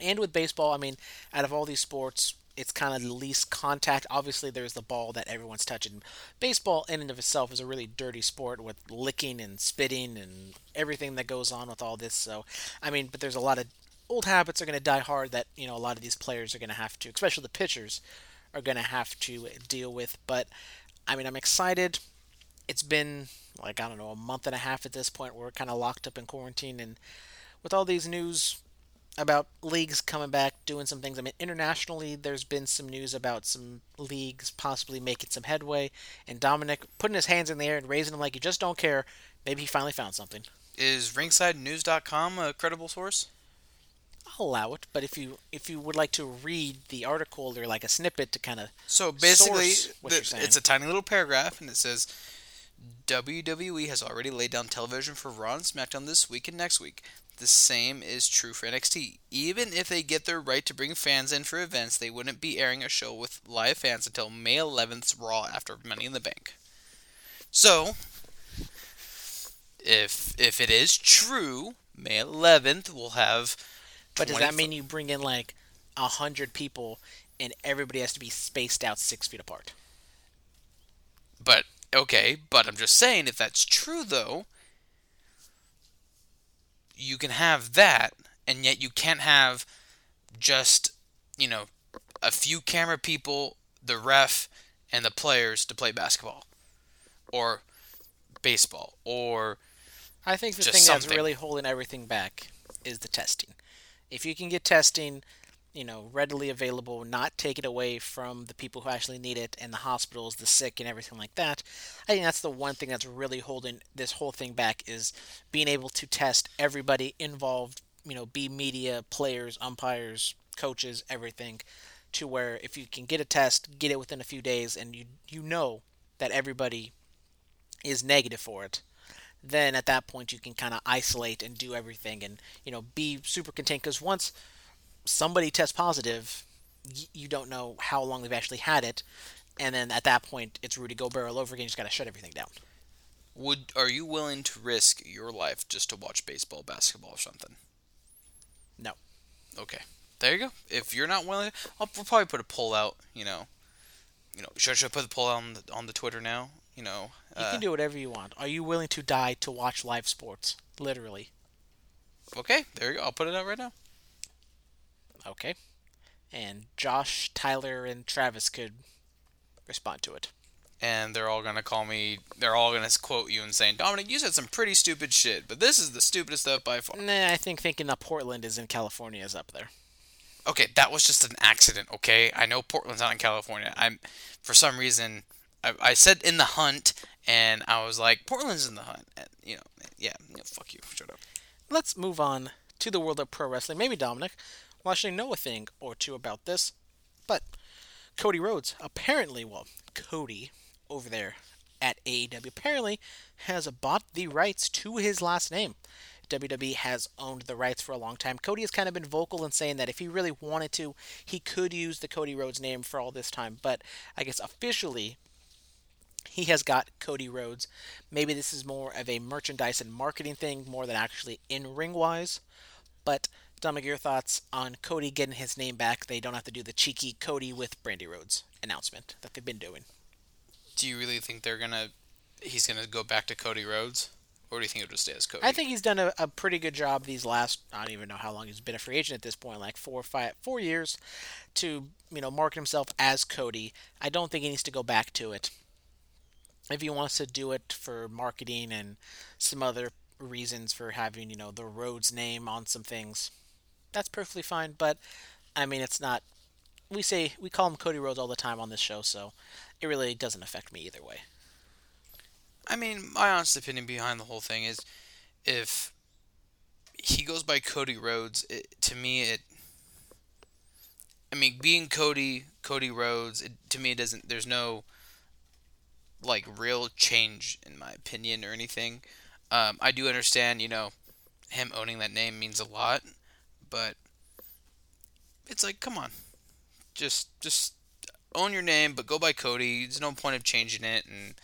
And with baseball, I mean, out of all these sports, it's kind of the least contact. Obviously, there's the ball that everyone's touching. Baseball, in and of itself, is a really dirty sport with licking and spitting and everything that goes on with all this. So, I mean, but there's a lot of old habits are going to die hard that you know a lot of these players are going to have to, especially the pitchers, are going to have to deal with. But I mean, I'm excited. It's been like I don't know a month and a half at this point. We're kind of locked up in quarantine, and with all these news about leagues coming back, doing some things. I mean, internationally, there's been some news about some leagues possibly making some headway, and Dominic putting his hands in the air and raising them like you just don't care. Maybe he finally found something. Is RingsideNews.com a credible source? I'll allow it, but if you if you would like to read the article or like a snippet to kind of So basically, the- it's a tiny little paragraph, and it says WWE has already laid down television for Raw and SmackDown this week and next week. The same is true for NXT. Even if they get their right to bring fans in for events, they wouldn't be airing a show with live fans until May 11th's Raw after Money in the Bank. So, if if it is true, May 11th we'll have. But does that mean you bring in like a hundred people and everybody has to be spaced out six feet apart? But okay, but I'm just saying if that's true though, you can have that and yet you can't have just, you know, a few camera people, the ref and the players to play basketball or baseball or I think the thing that's really holding everything back is the testing. If you can get testing, you know, readily available, not take it away from the people who actually need it and the hospitals, the sick and everything like that, I think that's the one thing that's really holding this whole thing back is being able to test everybody involved, you know, be media, players, umpires, coaches, everything to where if you can get a test, get it within a few days and you you know that everybody is negative for it then at that point you can kind of isolate and do everything and you know be super contained. Because once somebody tests positive y- you don't know how long they've actually had it and then at that point it's Rudy Gobert all over again you just got to shut everything down would are you willing to risk your life just to watch baseball, basketball or something? no Okay. There you go. If you're not willing, I'll we'll probably put a poll out. You know, you know, should, should I put the poll out on the on the Twitter now? You know, you uh, can do whatever you want are you willing to die to watch live sports literally okay. There you go. I'll put it out right now. Okay and Josh Tyler and Travis could respond to it And they're all gonna call me. They're all gonna quote you and saying, Dominic, you said some pretty stupid shit, but this is the stupidest stuff by far. nah I think thinking that Portland is in California is up there Okay, that was just an accident. Okay, I know Portland's not in California. I'm, for some reason, I, I said in the hunt, and I was like, Portland's in the hunt. And, you know, yeah, you know, fuck you. Shut up. let's move on to the world of pro wrestling. Maybe Dominic will actually know a thing or two about this. But Cody Rhodes, apparently, well, Cody over there at AEW apparently has bought the rights to his last name. WWE has owned the rights for a long time. Cody has kind of been vocal in saying that if he really wanted to, he could use the Cody Rhodes name for all this time. But I guess officially, he has got Cody Rhodes. Maybe this is more of a merchandise and marketing thing more than actually in ring wise. But Dominic, your thoughts on Cody getting his name back? They don't have to do the cheeky Cody with Brandi Rhodes announcement that they've been doing. Do you really think they're gonna? He's gonna go back to Cody Rhodes, or do you think it'll just stay as Cody? I think he's done a, a pretty good job these last I don't even know how long he's been a free agent at this point, like four or five four years to, you know, market himself as Cody. I don't think he needs to go back to it. If he wants to do it for marketing and some other reasons for having, you know, the Rhodes name on some things, that's perfectly fine. But I mean it's not we say we call him Cody Rhodes all the time on this show, so it really doesn't affect me either way. I mean, my honest opinion behind the whole thing is, if he goes by Cody Rhodes, it, to me it. I mean, being Cody, Cody Rhodes, it, to me it doesn't. There's no. like real change in my opinion or anything. Um, I do understand, you know, him owning that name means a lot, but it's like, come on, just just own your name, but go by Cody. There's no point of changing it and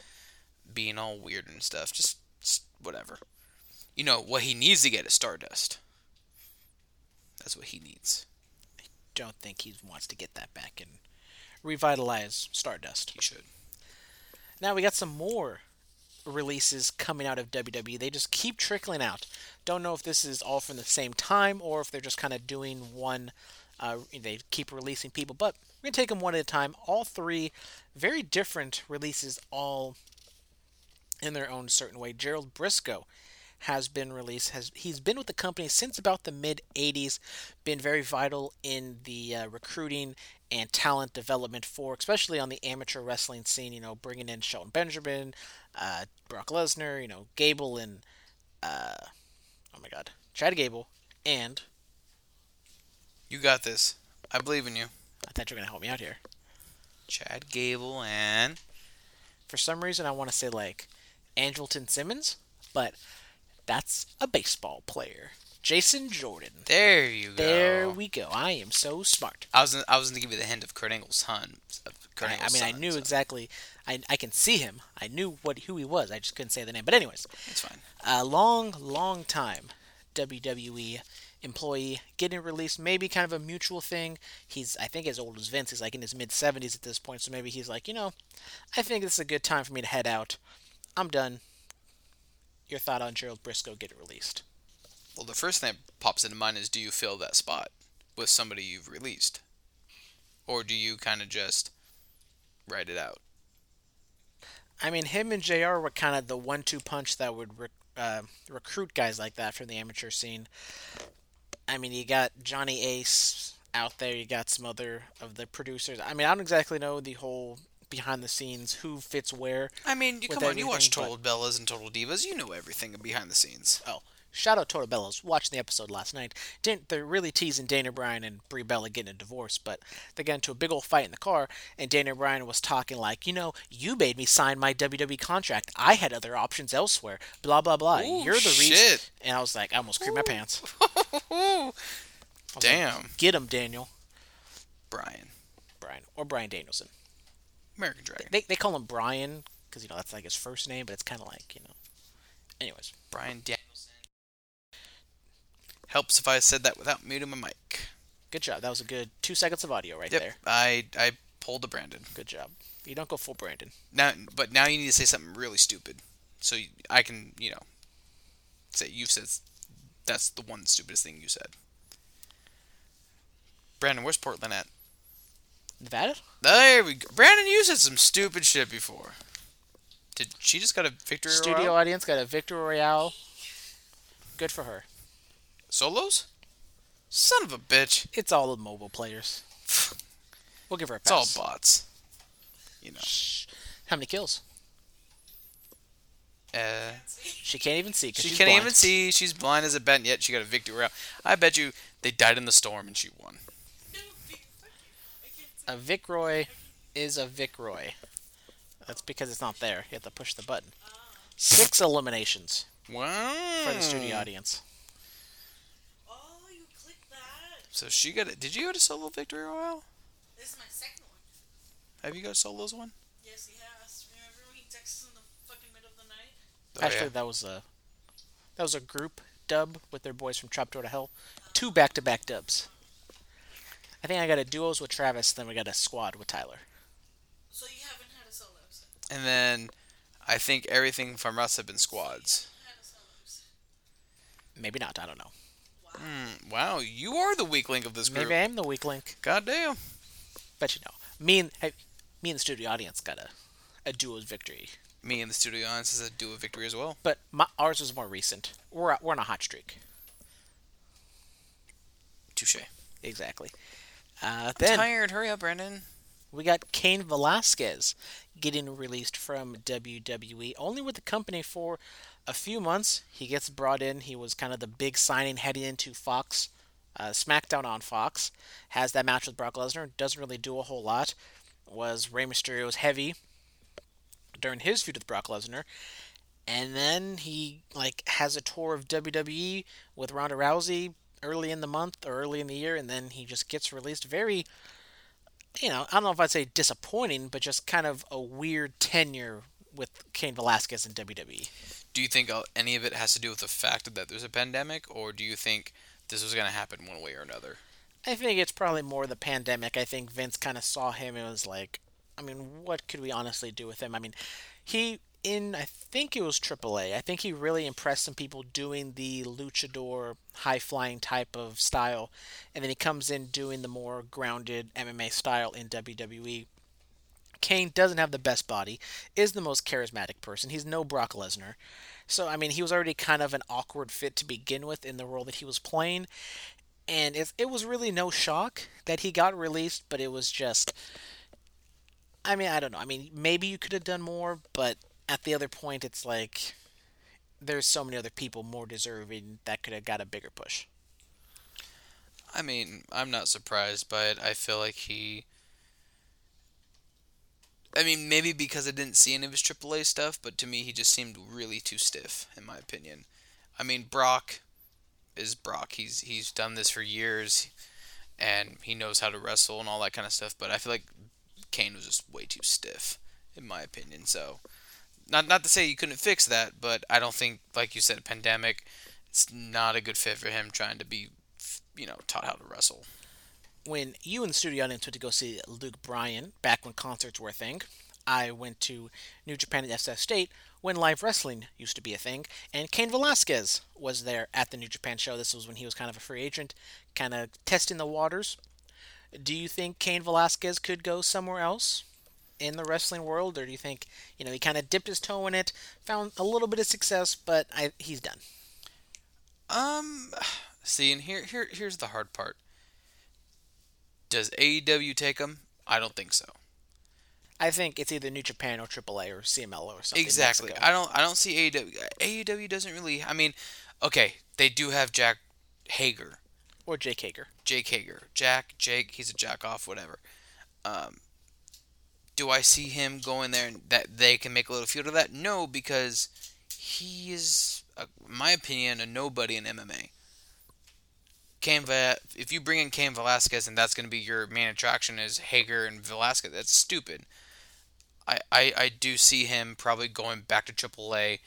being all weird and stuff. Just, just whatever. You know what he needs to get is Stardust. That's what he needs. I don't think he wants to get that back and revitalize Stardust. He should. Now we got some more releases coming out of WWE. They just keep trickling out. Don't know if this is all from the same time or if they're just kind of doing one. Uh, they keep releasing people, but we're gonna take them one at a time. All three very different releases, all in their own certain way. Gerald Briscoe has been released. Has he's been with the company since about the mid '80s. Been very vital in the uh, recruiting and talent development for, especially on the amateur wrestling scene. You know, bringing in Shelton Benjamin, uh, Brock Lesnar, you know, Gable and uh, oh my God, Chad Gable, and You got this. I believe in you. I thought you were gonna help me out here. Chad Gable and For some reason, I want to say like Angelton Simmons, but that's a baseball player. Jason Jordan. there you go. There we go. I am so smart. I was I was gonna give you the hint of Kurt Angle's son. Kurt I, I Angle's mean, I knew so exactly. I, I can see him. I knew what who he was. I just couldn't say the name. But anyways, It's fine. a long, long time WWE employee getting released. Maybe kind of a mutual thing. He's I think as old as Vince. He's like in his mid seventies at this point. So maybe he's like, you know, I think this is a good time for me to head out. I'm done. Your thought on Gerald Briscoe getting released? Well, the first thing that pops into mind is do you fill that spot with somebody you've released? Or do you kind of just write it out? I mean, him and JR were kind of the one-two punch that would rec- uh, recruit guys like that from the amateur scene. I mean, you got Johnny Ace out there. You got some other of the producers. I mean, I don't exactly know the whole behind the scenes who fits where. I mean, you come on, you watch Total Bellas and Total Divas, you know everything behind the scenes. Oh, shout out Total Bellas. Watching the episode last night. Didn't they're really teasing Daniel Bryan and Brie Bella getting a divorce, but they got into a big old fight in the car, and Daniel Bryan was talking like, you know, you made me sign my WWE contract. I had other options elsewhere. Blah blah blah. Ooh, You're the reason. And I was like, I almost creamed my pants. Damn, Get him, Daniel Brian, Bryan or Brian Danielson. American Dragon, They they call him Brian because you know that's like his first name, but it's kind of like you know. Anyways, Brian Danielson. Helps if I said that without muting my mic. good job. That was a good two seconds of audio right Yep, there. I I pulled a Brandon. Good job. You don't go full Brandon. Now, but now you need to say something really stupid, so you- I can, you know, say you've said that's the one stupidest thing you said. Brandon, where's Portland at? Nevada. There we go. Brandon, you said some stupid shit before. Did she just got a victory Studio royale? audience got a Victory Royale. Good for her. solos? Son of a bitch! It's all the mobile players. We'll give her a pass. It's all bots. You know. Shh. How many kills? Uh, She can't even see. she can't blind. even see. She's blind as a bat, and yet she got a victory royale. I bet you they died in the storm and she won. A Vic Roy is a Vic Roy. That's because it's not there. You have to push the button. Six eliminations Wow. for the studio audience. Oh, you clicked that. So she got. it. did you go to solo victory royale? This is my second one. Have you got a solos one? Yes, he has. Remember when he texts in the fucking middle of the night? Oh, Actually, that was a that was a group dub with their boys from Trapdoor to Hell. Two back-to-back dubs. I think I got a duos with Travis, then we got a squad with Tyler. So you haven't had a solos. And then I think everything from us have been squads. Had a solos. Maybe not. I don't know. Hmm, wow, you are the weak link of this group. Maybe I am the weak link. God damn. But you know, me and hey, me and the studio audience got a a duos victory. Me and the studio audience is a do a victory as well. But my, ours was more recent. We're we're on a hot streak. Touche. Exactly. Uh, then Tired. Hurry up, Brendan. we got Cain Velasquez getting released from WWE, only with the company for a few months. He gets brought in. He was kind of the big signing heading into Fox, uh, SmackDown on Fox. Has that match with Brock Lesnar. Doesn't really do a whole lot. Was Rey Mysterio's heavy during his feud with Brock Lesnar. And then he like has a tour of WWE with Ronda Rousey early in the month or early in the year, and then he just gets released. Very, you know, I don't know if I'd say disappointing, but just kind of a weird tenure with Cain Velasquez in WWE. Do you think uh, any of it has to do with the fact that there's a pandemic, or do you think this was going to happen one way or another? I think it's probably more the pandemic. I think Vince kind of saw him and was like, I mean, what could we honestly do with him? I mean, he in I think it was AAA. I think he really impressed some people doing the luchador high flying type of style, and then he comes in doing the more grounded MMA style in WWE. Cain doesn't have the best body, is the most charismatic person. He's no Brock Lesnar. So, I mean, he was already kind of an awkward fit to begin with in the role that he was playing. And it, it was really no shock that he got released, but it was just. I mean, I don't know. I mean, maybe you could have done more, but at the other point, it's like there's so many other people more deserving that could have got a bigger push. I mean, I'm not surprised by it. I feel like he. I mean, maybe because I didn't see any of his AAA stuff, but to me, he just seemed really too stiff, in my opinion. I mean, Brock is Brock. He's he's done this for years, and he knows how to wrestle and all that kind of stuff. But I feel like Cain was just way too stiff, in my opinion. So, not not to say you couldn't fix that, but I don't think, like you said, pandemic. It's not a good fit for him trying to be, you know, taught how to wrestle. When you and the studio audience went to go see Luke Bryan back when concerts were a thing, I went to New Japan at SF State when live wrestling used to be a thing, and Cain Velasquez was there at the New Japan show. This was when he was kind of a free agent, kind of testing the waters. Do you think Cain Velasquez could go somewhere else in the wrestling world, or do you think you know he kind of dipped his toe in it, found a little bit of success, but I, he's done? Um, see, and here here here's the hard part. Does AEW take him? I don't think so. I think it's either New Japan or AAA or CMLL or something. Exactly. Mexico. I don't I don't see AEW. AEW doesn't really. I mean, okay, they do have Jack Hager, or Jake Hager. Jake Hager, Jack Jake. He's a jack off, whatever. Um, do I see him going there and that they can make a little field of that? No, because he is, a, my opinion, a nobody in MMA. Cain if you bring in Cain Velasquez and that's going to be your main attraction is Hager and Velasquez, that's stupid. I, I, I do see him probably going back to AAA.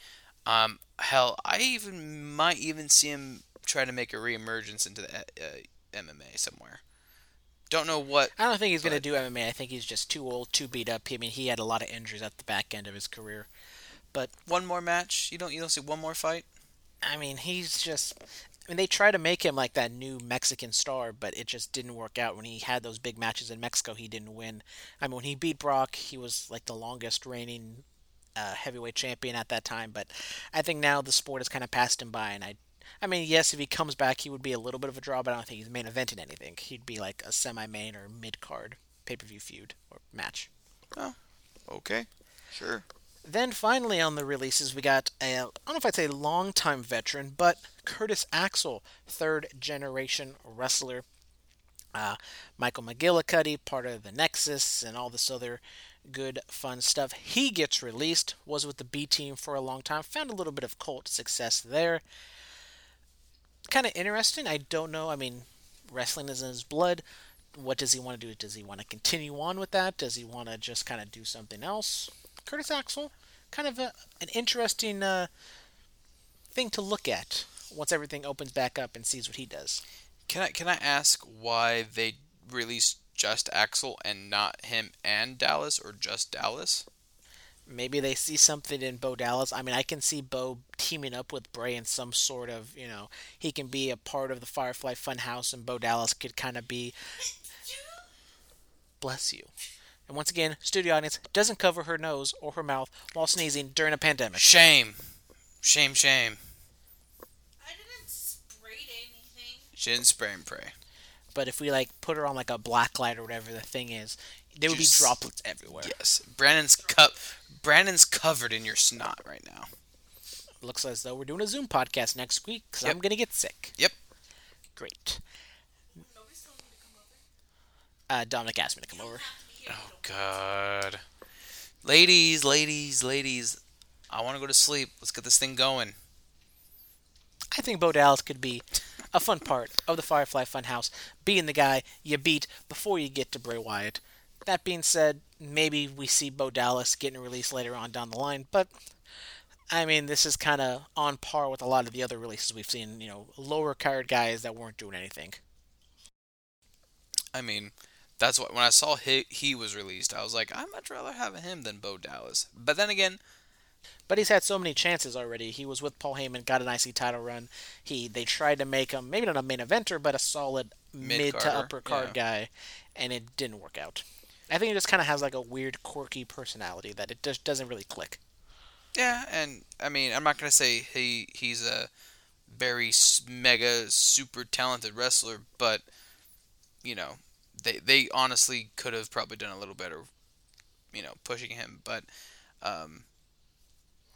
Um, hell, I even might even see him try to make a reemergence into the uh, MMA somewhere. Don't know what. I don't think he's going to do MMA. I think he's just too old, too beat up. I mean, he had a lot of injuries at the back end of his career. But One more match. You don't you don't see one more fight. I mean, he's just. I mean, they try to make him like that new Mexican star, but it just didn't work out. When he had those big matches in Mexico, he didn't win. I mean, when he beat Brock, he was like the longest reigning uh, heavyweight champion at that time. But I think now the sport has kind of passed him by, and I. I mean, yes, if he comes back, he would be a little bit of a draw, but I don't think he's main eventing anything. He'd be like a semi-main or mid-card pay-per-view feud or match. Oh, Okay, sure. Then finally on the releases, we got a, I don't know if I'd say longtime veteran, but Curtis Axel, third generation wrestler. Uh, Michael McGillicutty, part of the Nexus, and all this other good fun stuff. He gets released, was with the B team for a long time, found a little bit of cult success there. Kind of interesting. I don't know. I mean, wrestling is in his blood. What does he want to do? Does he want to continue on with that? Does he want to just kind of do something else? Curtis Axel, kind of a, an interesting uh, thing to look at once everything opens back up and sees what he does. Can I can I ask why they released just Axel and not him and Dallas or just Dallas? Maybe they see something in Bo Dallas. I mean, I can see Bo teaming up with Bray in some sort of, you know, he can be a part of the Firefly Funhouse, and Bo Dallas could kind of be. Bless you. And once again, studio audience doesn't cover her nose or her mouth while sneezing during a pandemic. Shame, shame, shame. I didn't spray anything. She didn't spray and pray. But if we like put her on like a black light or whatever the thing is, there would be droplets everywhere. Yes, Brandon's cup. Brandon's covered in your snot right now. Looks as though we're doing a Zoom podcast next week because Yep. I'm gonna get sick. Yep. Great. Nobody's telling me to come over. Uh, Dominic asked me to come over. Have to be here. Oh God. Ladies, ladies, ladies, I want to go to sleep. Let's get this thing going. I think Bo Dallas could be a fun part of the Firefly Funhouse, being the guy you beat before you get to Bray Wyatt. That being said, maybe we see Bo Dallas getting released later on down the line, but I mean, this is kind of on par with a lot of the other releases we've seen, you know, lower card guys that weren't doing anything. I mean, that's what when I saw he, he was released, I was like, I'd much rather have him than Bo Dallas. But then again, But he's had so many chances already. He was with Paul Heyman, got an IC title run. He they tried to make him maybe not a main eventer, but a solid mid to upper card guy, and it didn't work out. I think he just kind of has like a weird, quirky personality that it just doesn't really click. yeah, and I mean, I'm not gonna say he he's a very mega super talented wrestler, but you know, they they honestly could have probably done a little better, you know, pushing him. But um,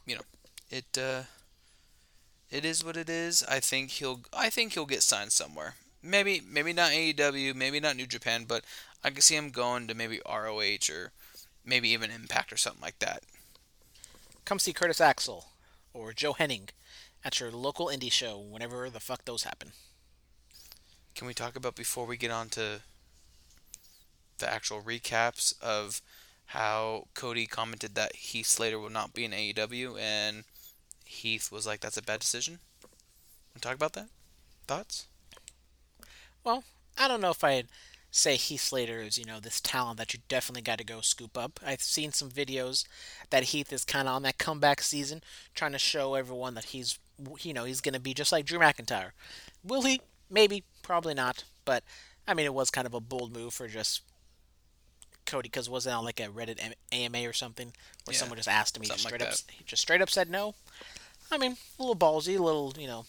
you know, it uh, it is what it is. I think he'll I think he'll get signed somewhere. Maybe maybe not AEW, maybe not New Japan, but I can see him going to maybe ROH or maybe even Impact or something like that. Come see Curtis Axel or Joe Hennig at your local indie show whenever the fuck those happen. Can we talk about before we get on to the actual recaps of how Cody commented that Heath Slater will not be in AEW and Heath was like, "That's a bad decision." Want to talk about that? Thoughts? Well, I don't know if I'd say Heath Slater is, you know, this talent that you definitely got to go scoop up. I've seen some videos that Heath is kind of on that comeback season, trying to show everyone that he's, you know, he's going to be just like Drew McIntyre. Will he? Maybe. Probably not. But, I mean, it was kind of a bold move for just Cody, because it wasn't on like a Reddit AMA or something, where Yeah, someone just asked him, he just straight like up, he just straight up said no. I mean, a little ballsy, a little, you know,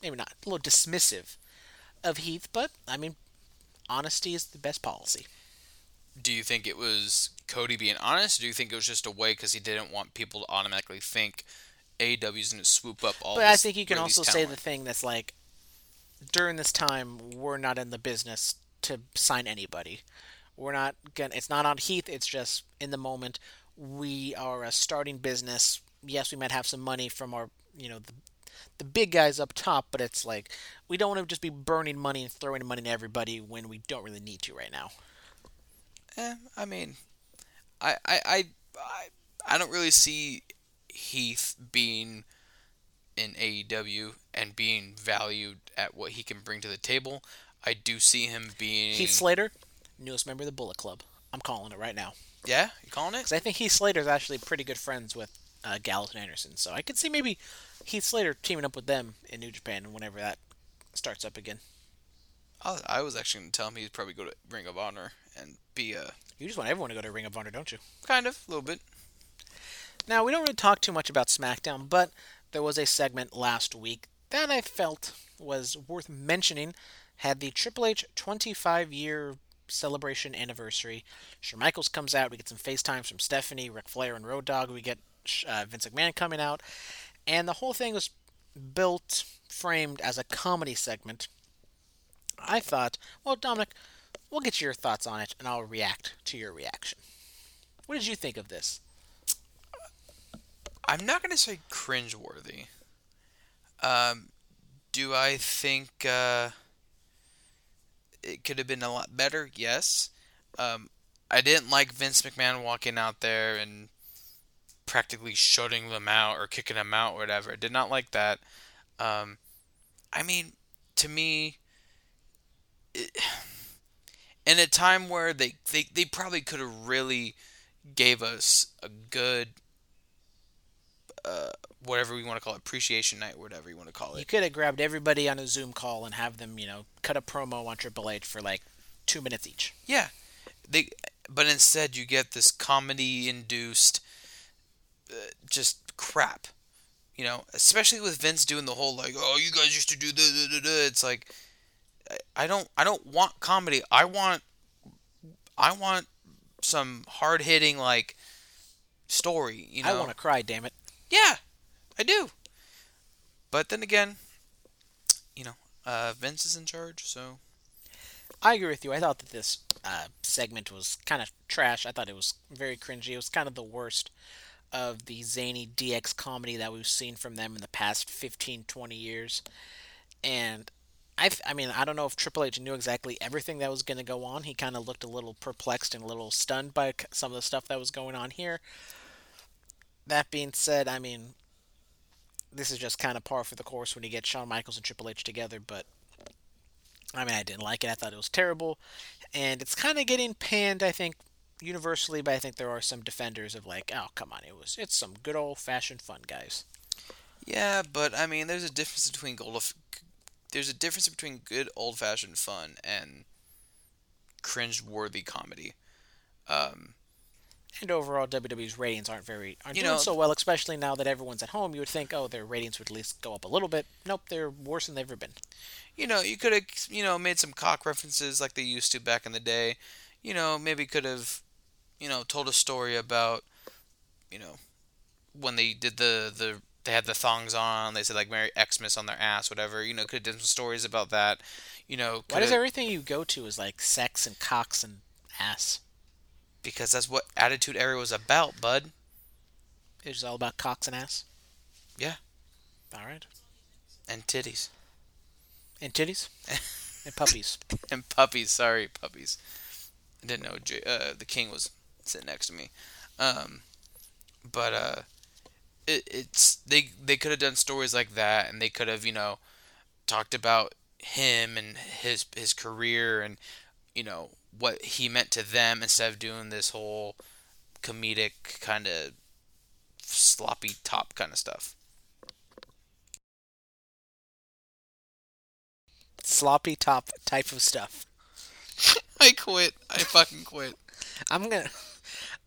maybe not, a little dismissive of Heath, but I mean, honesty is the best policy. Do you think it was Cody being honest? Or do you think it was just a way because he didn't want people to automatically think AEW's going to swoop up all? But I think you can also say the thing that's like, during this time, we're not in the business to sign anybody. We're not gonna. It's not on Heath. It's just in the moment. We are a starting business. Yes, we might have some money from our, you know, the, the big guys up top, but it's like we don't want to just be burning money and throwing money to everybody when we don't really need to right now. Eh, I mean, I, I, I, I, I don't really see Heath being in AEW and being valued at what he can bring to the table. I do see him being. Heath Slater, newest member of the Bullet Club. I'm calling it right now. Yeah, you calling it? Because I think Heath Slater is actually pretty good friends with uh, Gallows and Anderson. So I could see maybe Heath Slater teaming up with them in New Japan whenever that starts up again. I, I was actually going to tell him he'd probably go to Ring of Honor and be a You just want everyone to go to Ring of Honor, don't you? kind of a little bit. Now, we don't really talk too much about SmackDown, but there was a segment last week that I felt was worth mentioning. Had the Triple H 25 year celebration anniversary. Shawn Michaels comes out. We get some FaceTimes from Stephanie, Ric Flair, and Road Dogg. We get uh, Vince McMahon coming out. And the whole thing was built, framed as a comedy segment. I thought, well, Dominic, we'll get your thoughts on it, and I'll react to your reaction. What did you think of this? I'm not going to say cringeworthy. Um, do I think uh, it could have been a lot better? Yes. Um, I didn't like Vince McMahon walking out there and practically shutting them out or kicking them out, or whatever. Did not like that. Um, I mean, to me, it, in a time where they, they, they probably could have really gave us a good uh, whatever we want to call it, appreciation night, whatever you want to call it. You could have grabbed everybody on a Zoom call and have them, you know, cut a promo on Triple H for like two minutes each. Yeah, they, but instead you get this comedy-induced, just crap. You know, especially with Vince doing the whole like, "Oh, you guys used to do the," da, da, da." It's like, I- don't, I don't want comedy. I want, I want some hard-hitting like story. You know, I want to cry, damn it. Yeah, I do. But then again, you know, uh, Vince is in charge, so I agree with you. I thought that this uh, segment was kind of trash. I thought it was very cringy. It was kind of the worst of the zany DX comedy that we've seen from them in the past 15, 20 years. And I, I mean, I don't know if Triple H knew exactly everything that was going to go on. He kind of looked a little perplexed and a little stunned by some of the stuff that was going on here. That being said, I mean, this is just kind of par for the course when you get Shawn Michaels and Triple H together, but I mean, I didn't like it. I thought it was terrible. And it's kind of getting panned, I think, universally, but I think there are some defenders of like, oh, come on, it was it's some good old fashioned fun, guys. Yeah, but I mean, there's a difference between gold. There's a difference between good old-fashioned fun and cringe-worthy comedy. Um, And overall, WWE's ratings aren't very aren't You doing know- so well, especially now that everyone's at home. You would think, oh, their ratings would at least go up a little bit. Nope, they're worse than they've ever been. you know, you could have, you know, made some cock references like they used to back in the day. You know, maybe could have, you know, told a story about, you know, when they did the the they had the thongs on. They said like Merry Xmas on their ass, whatever. You know, could have done some stories about that. You know, Why does everything you go to is like sex and cocks and ass? because that's what Attitude Era was about, bud. It was all about cocks and ass. Yeah. All right. And titties And titties and puppies. and puppies. Sorry, puppies. I didn't know uh, the king was sitting next to me. Um, but uh, it, it's they they could have done stories like that, and they could have you know talked about him and his his career and you know what he meant to them instead of doing this whole comedic kind of sloppy top kind of stuff. Sloppy top type of stuff. I quit. I fucking quit. I'm gonna.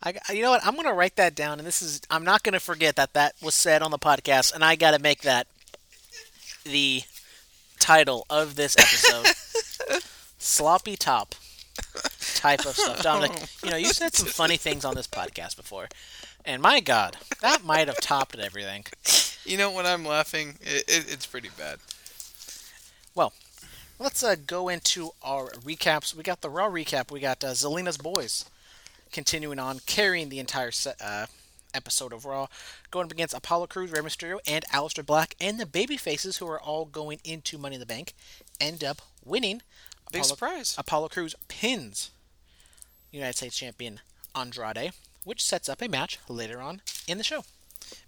I, you know what? I'm gonna write that down, and this is. I'm not gonna forget that that was said on the podcast, and I gotta make that the title of this episode. Sloppy top type of stuff. Dominic, you know, you said some funny things on this podcast before, and my God, that might have topped everything. You know when I'm laughing, it, it, it's pretty bad. Well, let's uh, go into our recaps. We got the Raw recap. We got uh, Zelina's boys continuing on, carrying the entire se- uh, episode of Raw, going up against Apollo Crews, Rey Mysterio, and Aleister Black, and the babyfaces who are all going into Money in the Bank, end up winning. Big Apollo, surprise. Apollo Crews pins United States Champion Andrade, which sets up a match later on in the show.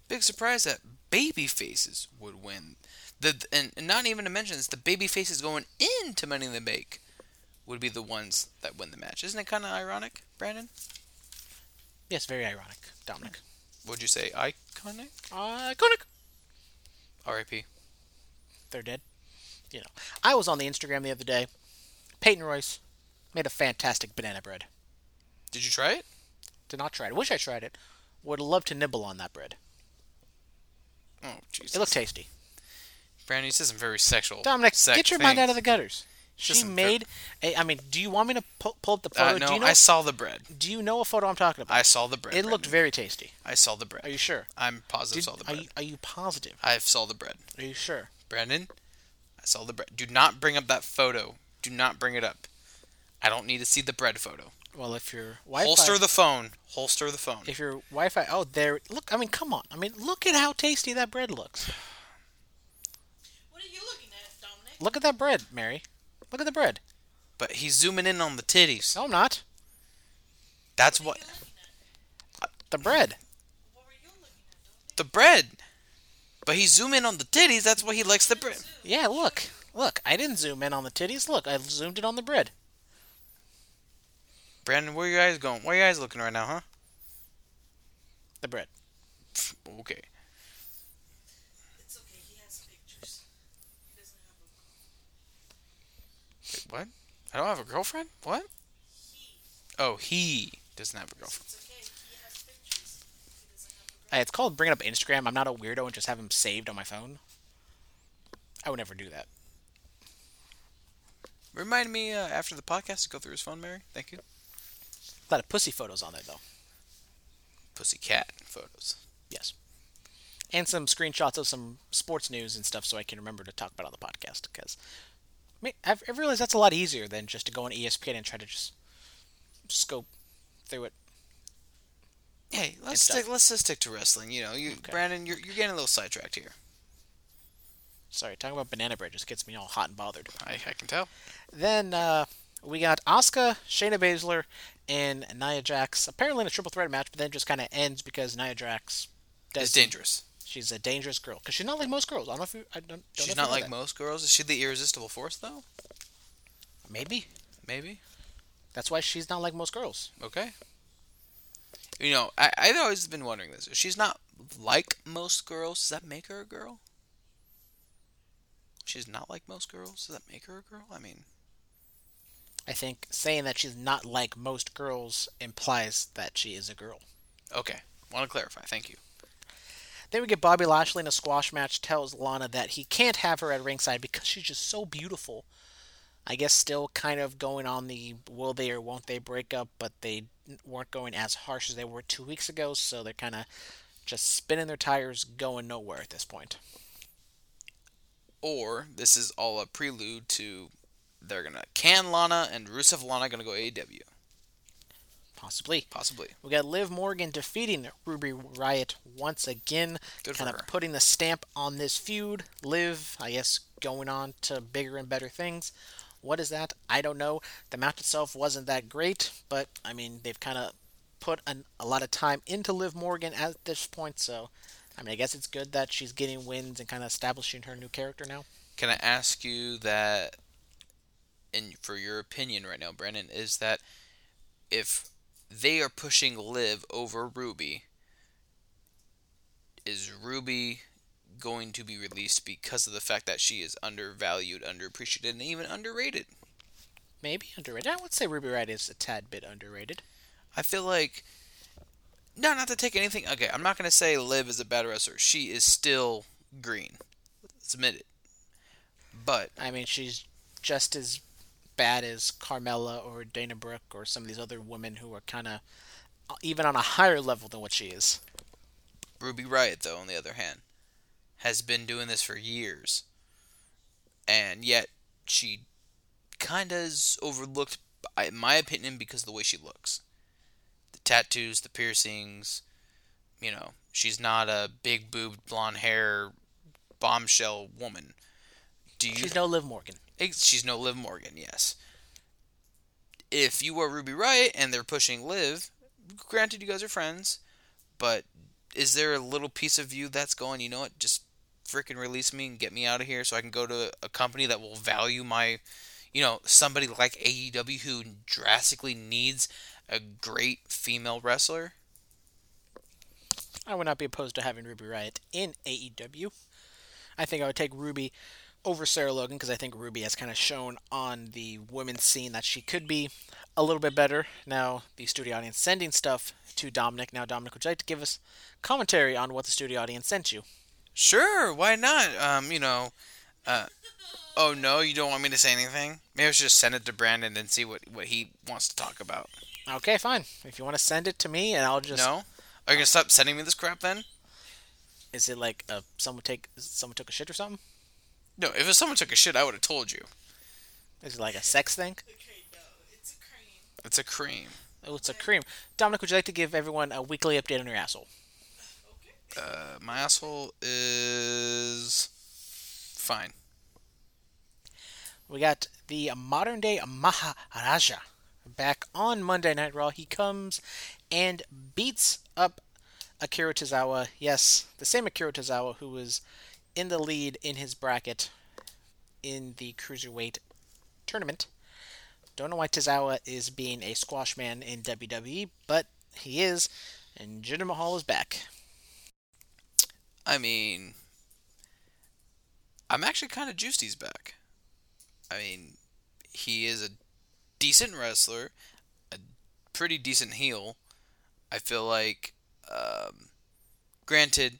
Big surprise that baby faces would win. The and, and not even to mention this, the baby faces going into Money in the Bank would be the ones that win the match. Isn't it kind of ironic, Brandon? Yes, very ironic, Dominic. Would you say iconic? Iconic. R.I.P. they're dead. You know, I was on the Instagram the other day. Peyton Royce made a fantastic banana bread. Did you try it? Did not try it. Wish I tried it. Would love to nibble on that bread. Oh, Jesus. It looked tasty. Brandon, you said some very sexual. Dominic, sex get your mind out of the gutters. She Just made. A, I mean, do you want me to pull, pull up the photo? Uh, no, do you know? I saw the bread. do you know what photo I'm talking about? I saw the bread. it looked very tasty. I saw the bread. Are you sure? I'm positive Did- saw the are you, are you positive? I saw the bread. Are you sure? Brandon, I saw the bread. Do not bring up that photo. Do not bring it up. I don't need to see the bread photo. Well, if your Wi-Fi, Holster the phone. Holster the phone. if your Wi-Fi, oh, there. Look, I mean, come on. I mean, look at how tasty that bread looks. What are you looking at, Dominic? Look at that bread, Mary. Look at the bread. But he's zooming in on the titties. No, I'm not. That's What what are you looking at? The bread. What were you looking at, the bread. But he's zooming in on the titties. That's why he likes the bread. Yeah, look. Look, I didn't zoom in on the titties. Look, I zoomed in on the bread. Brandon, where are you guys going? Where are you guys looking right now, huh? The bread. Okay. It's okay. He has pictures. He doesn't have a. Wait, what? I don't have a girlfriend? What? He. Oh, he doesn't have a girlfriend. It's okay. He has. He have a. Hey, it's called bringing up Instagram. I'm not a weirdo and just have him saved on my phone. I would never do that. Remind me uh, after the podcast to go through his phone, Mary. Thank you. A lot of pussy photos on there, though. Pussycat photos. Yes. And some screenshots of some sports news and stuff so I can remember to talk about on the podcast because I, mean, I've, I realize that's a lot easier than just to go on ESPN and try to just scope through it. Hey, let's stick. Let's just stick to wrestling. You know, you Okay. Brandon, you're you're getting a little sidetracked here. Sorry, talking about banana bread just gets me all hot and bothered. I, I can tell. Then uh, we got Asuka, Shayna Baszler, and Nia Jax. Apparently in a triple threat match, but then just kind of ends because Nia Jax does It's dangerous. She's a dangerous girl because she's not like most girls. I don't know if you. I don't. don't know She's if not you know like that. most girls. Is she the irresistible force though? Maybe Maybe. that's why she's not like most girls. Okay. You know, I I've always been wondering this. If she's not like most girls, does that make her a girl? She's not like most girls. Does that make her a girl? I mean, I think saying that she's not like most girls implies that she is a girl. okay. Want to clarify? Thank you. Then we get Bobby Lashley in a squash match. Tells Lana that he can't have her at ringside because she's just so beautiful. I guess still kind of going on the will they or won't they break up, but they weren't going as harsh as they were two weeks ago, so they're kind of just spinning their tires, going nowhere at this point. Or this is all a prelude to they're gonna can Lana and Rusev Lana gonna go AEW. Possibly. Possibly. We got Liv Morgan defeating Ruby Riot once again, Good for kind of her. putting the stamp on this feud. Liv, I guess, going on to bigger and better things. What is that? I don't know. The match itself wasn't that great, but I mean, they've kind of put an, a lot of time into Liv Morgan at this point, so I mean, I guess it's good that she's getting wins and kind of establishing her new character now. Can I ask you that, in for your opinion right now, Brandon, is that if they are pushing Liv over Ruby, is Ruby going to be released because of the fact that she is undervalued, underappreciated, and even underrated? Maybe underrated. I would say Ruby Riot is a tad bit underrated. I feel like no, not to take anything. Okay, I'm not gonna say Liv is a bad wrestler. She is still green. Let's admit it. But I mean, she's just as bad as Carmella or Dana Brooke or some of these other women who are kind of uh, even on a higher level than what she is. Ruby Riot, though, on the other hand, has been doing this for years, and yet she kind of is overlooked, in my opinion, because of the way she looks. The tattoos, the piercings. You know, she's not a big boobed blonde hair bombshell woman. Do you She's no Liv Morgan. She's no Liv Morgan, yes. If you are Ruby Riot and they're pushing Liv, granted you guys are friends, but is there a little piece of you that's going, you know what, just freaking release me and get me out of here so I can go to a company that will value my, you know, somebody like AEW who drastically needs a great female wrestler? I would not be opposed to having Ruby Riot in AEW. I think I would take Ruby over Sarah Logan because I think Ruby has kind of shown on the women's scene that she could be a little bit better. Now, the studio audience sending stuff to Dominic. Now, Dominic, would you like to give us commentary on what the studio audience sent you? Sure, why not? Um, you know, uh, oh no, you don't want me to say anything? Maybe I should just send it to Brandon and see what, what he wants to talk about. Okay, fine. If you want to send it to me, and I'll just No? Are you gonna stop sending me this crap then? Is it like uh, someone take someone took a shit or something? No, if someone took a shit, I would have told you. Is it like a sex thing? It's a cream. It's a cream. Oh, it's a cream. Dominic, would you like to give everyone a weekly update on your asshole? Okay. Uh, my asshole is fine. We got the modern day Maharaja back on Monday Night Raw. He comes and beats up Akira Tozawa. Yes, the same Akira Tozawa who was in the lead in his bracket in the Cruiserweight tournament. Don't know why Tozawa is being a squash man in WWE, but he is, and Jinder Mahal is back. I mean, I'm actually kind of juiced he's back. I mean, he is a decent wrestler, a pretty decent heel. I feel like, um, granted,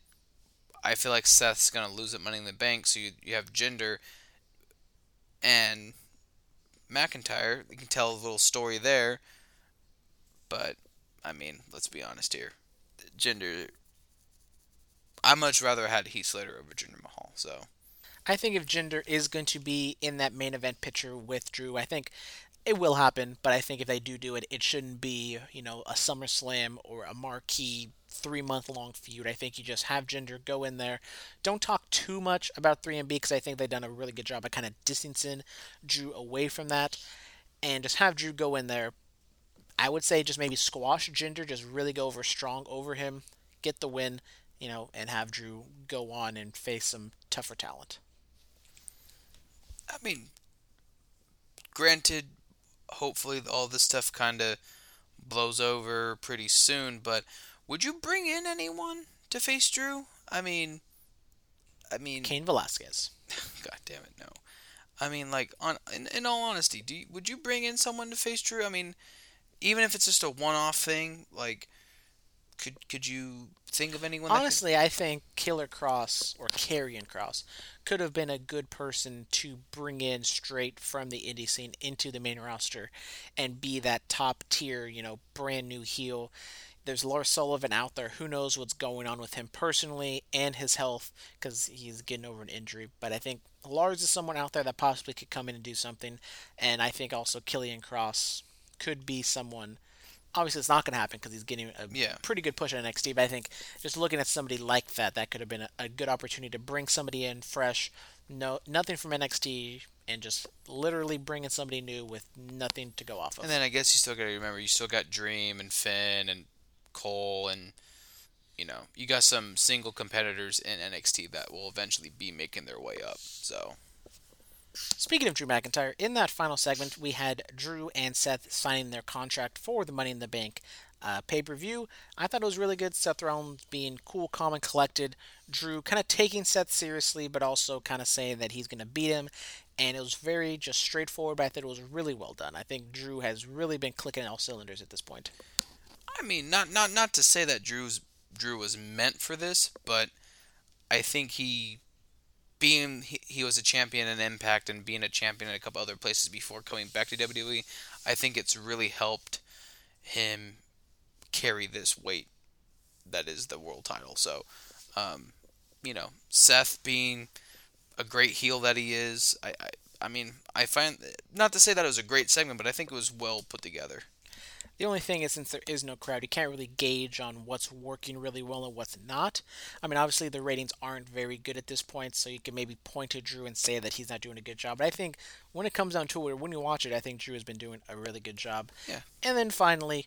I feel like Seth's gonna lose at Money in the Bank, so you you have Jinder and McIntyre. You can tell a little story there, but I mean, let's be honest here. Jinder I much rather had Heath Slater over Jinder Mahal. So I think if Jinder is going to be in that main event picture with Drew, I think it will happen. But I think if they do do it, it shouldn't be you know a SummerSlam or a marquee three month long feud. I think you just have Jinder go in there. Don't talk too much about 3MB because I think they've done a really good job of kind of distancing Drew away from that. And just have Drew go in there. I would say just maybe squash Jinder, just really go over strong over him, get the win, you know, and have Drew go on and face some tougher talent. I mean, granted, hopefully all this stuff kind of blows over pretty soon, but would you bring in anyone to face Drew? I mean, I mean, Cain Velasquez. God damn it, no. I mean, like, on in, in all honesty, do you, would you bring in someone to face Drew? I mean, even if it's just a one-off thing, like, could could you think of anyone? that could- Honestly, I think Killer Kross or Karrion Kross could have been a good person to bring in straight from the indie scene into the main roster and be that top tier, you know, brand new heel. There's Lars Sullivan out there. Who knows what's going on with him personally and his health because he's getting over an injury. But I think Lars is someone out there that possibly could come in and do something. And I think also Killian Cross could be someone. Obviously, it's not going to happen because he's getting a Yeah. pretty good push at NXT. But I think just looking at somebody like that, that could have been a, a good opportunity to bring somebody in fresh, no nothing from NXT, and just literally bringing somebody new with nothing to go off of. And then I guess you still got to remember you still got Dream and Finn and Cole and you know you got some single competitors in NXT that will eventually be making their way up. So Speaking of Drew McIntyre, in that final segment, we had Drew and Seth signing their contract for the Money in the Bank uh, pay per view. I thought it was really good. Seth Rollins being cool, calm, and collected. Drew kind of taking Seth seriously, but also kind of saying that he's going to beat him. And it was very just straightforward, but I thought it was really well done. I think Drew has really been clicking all cylinders at this point. I mean, not not not to say that Drew's Drew was meant for this, but I think he being he, he was a champion in Impact and being a champion in a couple other places before coming back to WWE, I think it's really helped him carry this weight that is the world title. So, um, you know, Seth being a great heel that he is, I, I I mean, I find not to say that it was a great segment, but I think it was well put together. The only thing is, since there is no crowd, you can't really gauge on what's working really well and what's not. I mean, obviously the ratings aren't very good at this point, so you can maybe point to Drew and say that he's not doing a good job. But I think when it comes down to it, when you watch it, I think Drew has been doing a really good job. Yeah. And then finally,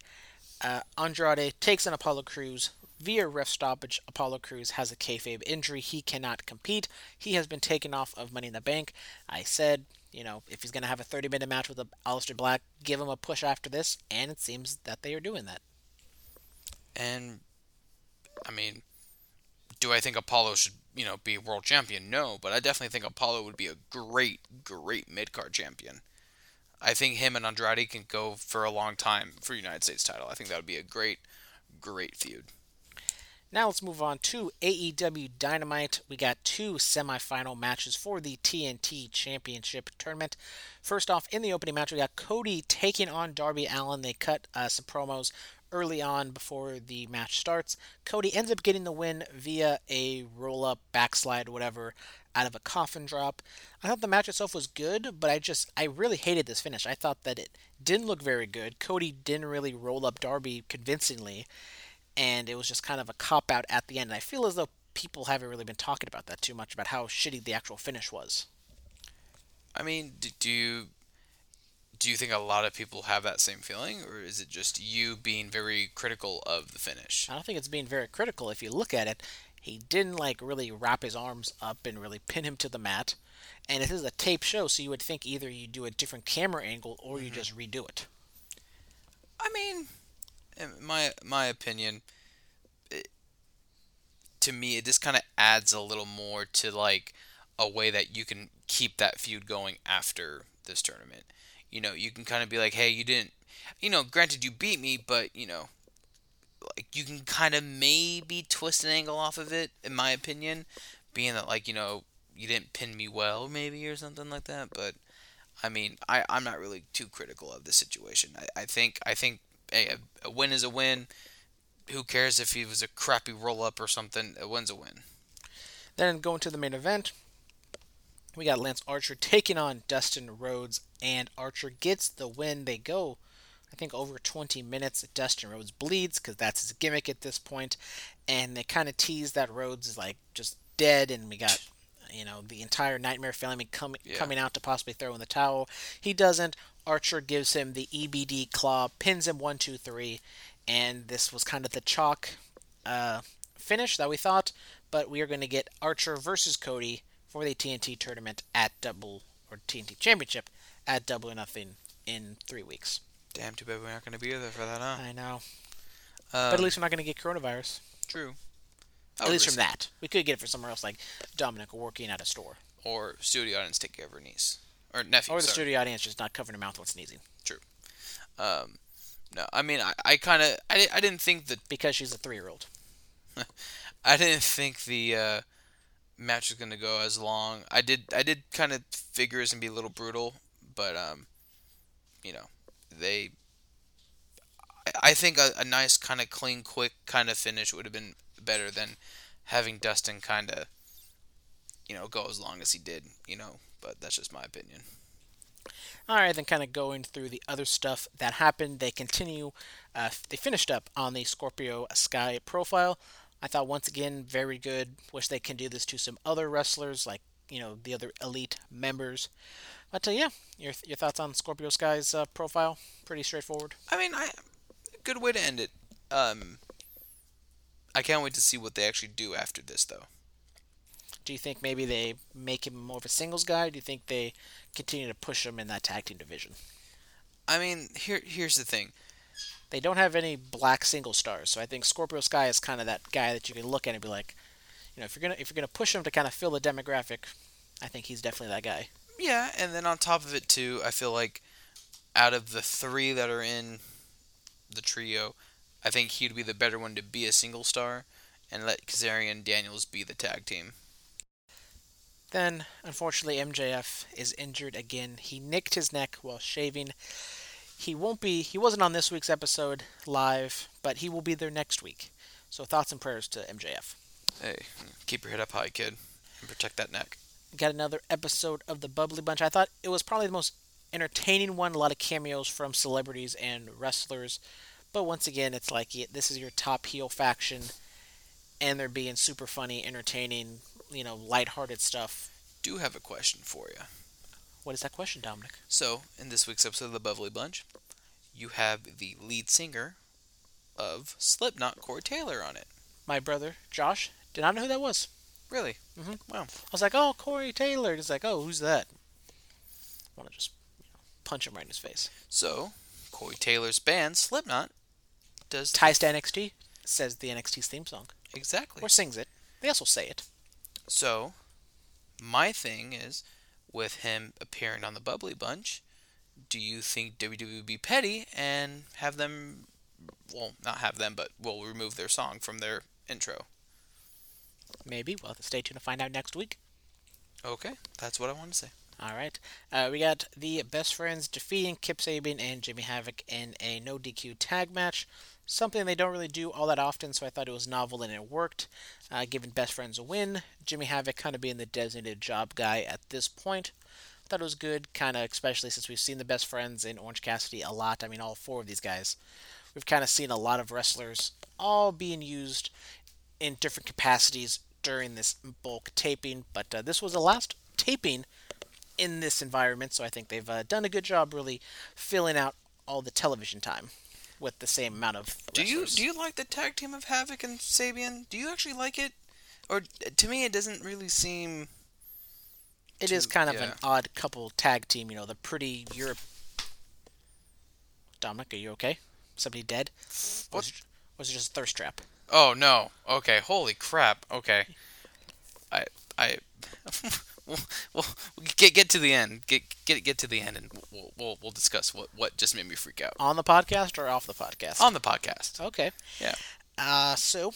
uh, Andrade takes an Apollo Crews. Via ref stoppage, Apollo Crews has a kayfabe injury. He cannot compete. He has been taken off of Money in the Bank. I said, you know, if he's going to have a 30 minute match with Aleister Black, give him a push after this, and it seems that they are doing that. And I mean, do I think Apollo should, you know, be world champion? No, but I definitely think Apollo would be a great, great mid card champion. I think him and Andrade can go for a long time for United States title. I think that would be a great, great feud. Now let's move on to AEW Dynamite. We got two semifinal matches for the TNT Championship tournament. First off, in the opening match, we got Cody taking on Darby Allin. They cut uh, some promos early on before the match starts. Cody ends up getting the win via a roll up, backslide, whatever, out of a coffin drop. I thought the match itself was good, but I just, I really hated this finish. I thought that it didn't look very good. Cody didn't really roll up Darby convincingly and it was just kind of a cop out at the end. And I feel as though people haven't really been talking about that too much about how shitty the actual finish was. I mean, do, do you do you think a lot of people have that same feeling, or is it just you being very critical of the finish? I don't think it's being very critical. If you look at it, he didn't like really wrap his arms up and really pin him to the mat. And it is a tape show, so you would think either you do a different camera angle or you mm-hmm. just redo it. I mean, my my opinion, it, to me, it just kind of adds a little more to like a way that you can keep that feud going after this tournament. You know, you can kind of be like, hey, you didn't, you know, granted you beat me, but you know, like you can kind of maybe twist an angle off of it, in my opinion, being that like you know you didn't pin me well, maybe or something like that. But I mean, I I'm not really too critical of the situation. I, I think I think hey, a, a win is a win. Who cares if he was a crappy roll up or something? A win's a win. Then going to the main event, We got Lance Archer taking on Dustin Rhodes, and Archer gets the win. They go, I think, over 20 minutes. Dustin Rhodes bleeds because that's his gimmick at this point, and they kind of tease that Rhodes is like just dead, and we got. You know the entire Nightmare family coming Yeah. coming out to possibly throw in the towel. He doesn't. Archer gives him the EBD claw, pins him one, two, three, and this was kind of the chalk uh, finish that we thought. But we are going to get Archer versus Cody for the TNT tournament at double or TNT Championship at Double or Nothing in three weeks. Damn, too bad we're not going to be there for that, huh? I know, Um, but at least we're not going to get coronavirus. true. At least risk from that, we could get it from somewhere else, like Dominic working at a store. Or studio audience take care of her niece or nephew. or the sorry. studio audience just not covering their mouth when sneezing True. Um, no, I mean, I, I kind of, I, I didn't think that, because she's a three-year-old. I didn't think the uh, match was gonna go as long. I did, I did kind of figure it was gonna be a little brutal, but um, you know, they, I, I think a, a nice kind of clean, quick kind of finish would have been better than having Dustin kind of, you know, go as long as he did. You know, but that's just my opinion. All right, then kind of going through the other stuff that happened. They continue. Uh, they finished up on the Scorpio Sky profile. I thought once again very good. Wish they can do this to some other wrestlers, like you know the other elite members. But uh, yeah, your your thoughts on Scorpio Sky's uh, profile? Pretty straightforward. I mean, I good way to end it. Um, I can't wait to see what they actually do after this, though. Do you think maybe they make him more of a singles guy? Do you think they continue to push him in that tag team division? I mean, here here's the thing. They don't have any black single stars, so I think Scorpio Sky is kind of that guy that you can look at and be like, you know, if you're gonna if you're gonna push him to kind of fill the demographic, I think he's definitely that guy. Yeah, and then on top of it too, I feel like out of the three that are in the trio, I think he'd be the better one to be a single star, and let Kazarian Daniels be the tag team. Then, unfortunately, MJF is injured again. He nicked his neck while shaving. He won't be. He wasn't on this week's episode live, but he will be there next week. So thoughts and prayers to MJF. Hey, keep your head up high, kid, and protect that neck. got another episode of the Bubbly Bunch. I thought it was probably the most entertaining one. A lot of cameos from celebrities and wrestlers. But once again, it's like this is your top heel faction, and they're being super funny, entertaining, you know, lighthearted stuff. Do have a question for you. What is that question, Dominic? So, in this week's episode of the Bubbly Bunch, you have the lead singer of Slipknot, Corey Taylor, on it. My brother Josh did not know who that was. Really? Mhm. Wow. I was like, "Oh, Corey Taylor." He's like, "Oh, who's that?" I want to just you know, punch him right in his face. So, Corey Taylor's band, Slipknot, does Ties to NXT says the NXT's theme song exactly. or sings it. They also say it. So, my thing is, with him appearing on the Bubbly Bunch, do you think WWE would be petty and have them, well, not have them, but will remove their song from their intro? Maybe. Well, stay tuned to find out next week. Okay, that's what I want to say. All right. Uh, we got the best friends defeating Kip Sabian and Jimmy Havoc in a no DQ tag match. Something they don't really do all that often, so I thought it was novel and it worked. Uh, giving best friends a win. Jimmy Havoc kind of being the designated job guy at this point. Thought it was good, kind of especially since we've seen the best friends in Orange Cassidy a lot. I mean, all four of these guys. We've kind of seen a lot of wrestlers all being used in different capacities during this bulk taping, but uh, this was the last taping in this environment, so I think they've uh, done a good job really filling out all the television time with the same amount of. Do you do you like the tag team of Havoc and Sabian? Do you actually like it, or to me it doesn't really seem? It is to- kind of an odd couple tag team, you know, the pretty Europe. Dominic, are you okay? Somebody dead? What? Was it, was it just a thirst trap? Oh no. Okay. Holy crap. Okay. I I. We'll, we'll get get to the end. Get get get to the end, and we'll we'll, we'll discuss what what just made me freak out On the podcast or off the podcast? on the podcast. Okay. Yeah. Uh, so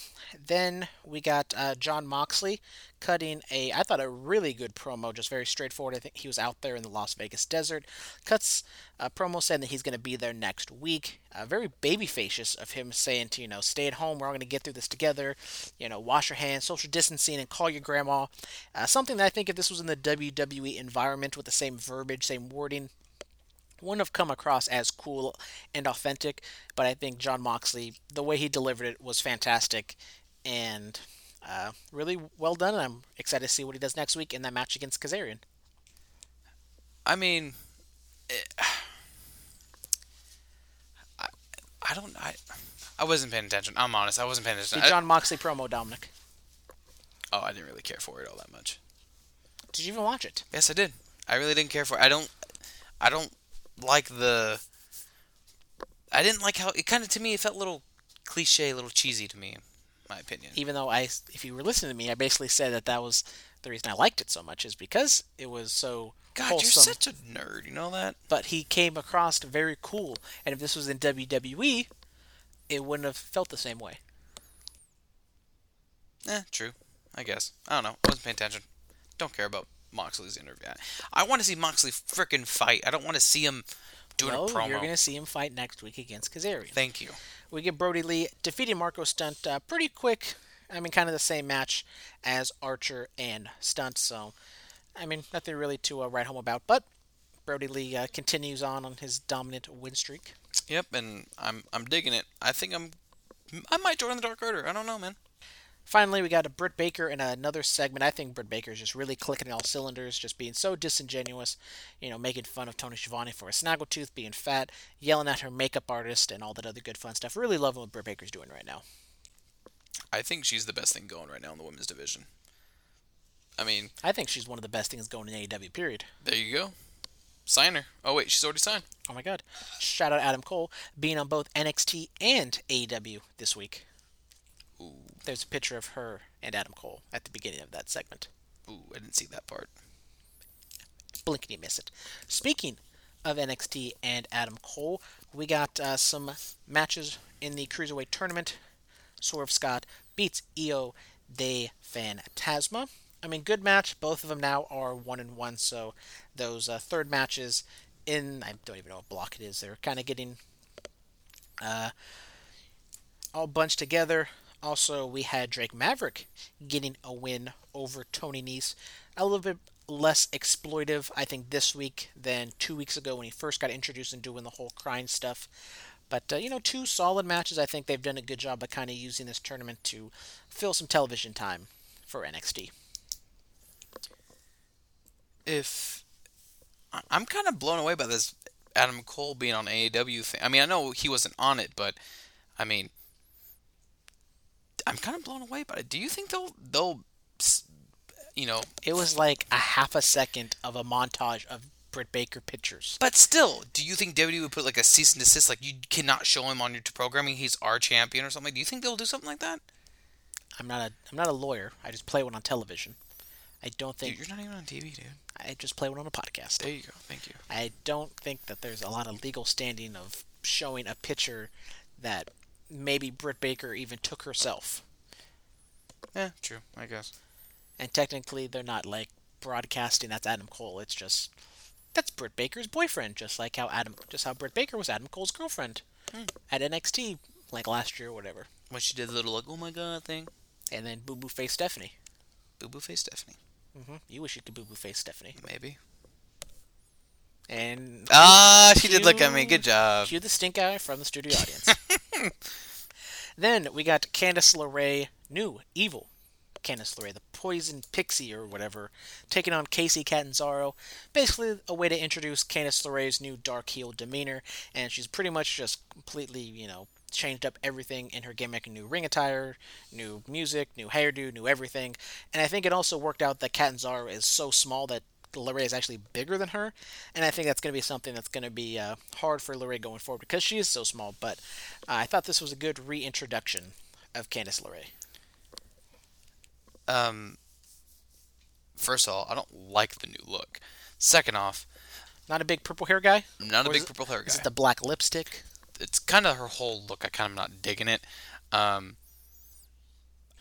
then we got uh, John Moxley cutting a, I thought a really good promo, just very straightforward. I think he was out there in the Las Vegas desert. Cuts a promo saying that he's going to be there next week. Uh, very babyfacious of him saying to, you know, stay at home. We're all going to get through this together. You know, wash your hands, social distancing, and call your grandma. Uh, something that I think if this was in the WWE environment with the same verbiage, same wording, wouldn't have come across as cool and authentic, but I think John Moxley, the way he delivered it was fantastic and uh, really well done. And I'm excited to see what he does next week in that match against Kazarian. I mean, it, I, I don't. I, I wasn't paying attention. I'm honest. I wasn't paying attention. The John Moxley promo, Dominic. oh, I didn't really care for it all that much. Did you even watch it? Yes, I did. I really didn't care for. it. I don't. I don't like the. I didn't like how it kind of to me. It felt a little cliche, a little cheesy to me, in my opinion. Even though I, if you were listening to me, I basically said that that was the reason I liked it so much is because it was so God, wholesome. you're such a nerd. You know that? but he came across very cool. And if this was in WWE, it wouldn't have felt the same way. Eh, true. I guess. I don't know. I wasn't paying attention. Don't care about Moxley's interview. I want to see Moxley freaking fight. I don't want to see him doing a promo. you're going to see him fight next week against Kazarian. Thank you. We get Brodie Lee defeating Marco Stunt uh, pretty quick. I mean, kind of the same match as Archer and Stunt. So, I mean, nothing really to uh, write home about. But Brodie Lee uh, continues on on his dominant win streak. Yep, and I'm I'm digging it. I think I'm I might join the Dark Order. I don't know, man. Finally, we got a Britt Baker in another segment. I think Britt Baker is just really clicking all cylinders, just being so disingenuous, you know, making fun of Tony Schiavone for a snaggletooth, being fat, yelling at her makeup artist, and all that other good fun stuff. Really loving what Britt Baker's doing right now. I think she's the best thing going right now in the women's division. I mean, I think she's one of the best things going in AEW, period. there you go. Sign her. Oh wait, she's already signed. Oh my god. Shout out Adam Cole being on both NXT and AEW this week. There's a picture of her and Adam Cole at the beginning of that segment. ooh, I didn't see that part. Blink and you miss it. Speaking of NXT and Adam Cole, we got uh, some matches in the Cruiserweight tournament. Swerve Scott beats Hijo del Fantasma. I mean, good match. Both of them now are one and one. So those uh, third matches in I don't even know what block it is. They're kind of getting uh, all bunched together. Also, we had Drake Maverick getting a win over Tony Nese. A little bit less exploitive, I think, this week than two weeks ago when he first got introduced and doing the whole crying stuff. But, uh, you know, two solid matches. I think they've done a good job of kind of using this tournament to fill some television time for NXT. If I'm kind of blown away by this Adam Cole being on AEW thing. I mean, I know he wasn't on it, but I mean, I'm kind of blown away by it. Do you think they'll they'll you know It was like a half a second of a montage of Britt Baker pictures. But still, do you think WWE would put like a cease and desist, like you cannot show him on your programming? He's our champion or something. Do you think they'll do something like that? I'm not a I'm not a lawyer. I just play one on television. I don't Dude, think you're not even on TV, dude. I just play one on a podcast. There you go. Thank you. I don't think that there's a lot of legal standing of showing a picture that maybe Britt Baker even took herself. Yeah, true. I guess. And technically, they're not like broadcasting that's Adam Cole. It's just that's Britt Baker's boyfriend, just like how Adam, just how Britt Baker was Adam Cole's girlfriend at NXT like last year or whatever. When she did the little like, oh my god thing, And then Boo Boo Face Stephanie. boo boo face Stephanie, hmm You wish you could Boo Boo Face Stephanie. maybe. And Ah, she did look at me. Good job. Cue the stink eye from the studio audience. then we got Candice LeRae, new evil Candice LeRae, the poison pixie or whatever, taking on Kacy Catanzaro. Basically, a way to introduce Candice LeRae's new dark heel demeanor, and she's pretty much just completely, you know, changed up everything in her gimmick new ring attire, new music, new hairdo, new everything. And I think it also worked out that Catanzaro is so small that LeRae is actually bigger than her, and I think that's going to be something that's going to be uh, hard for LeRae going forward because she is so small. But uh, I thought this was a good reintroduction of Candice LeRae. Um. First of all, I don't like the new look. Second off, Not a big purple hair guy. Not a big purple hair Is guy. it the black lipstick? It's kind of her whole look. I kind of not digging it. Um,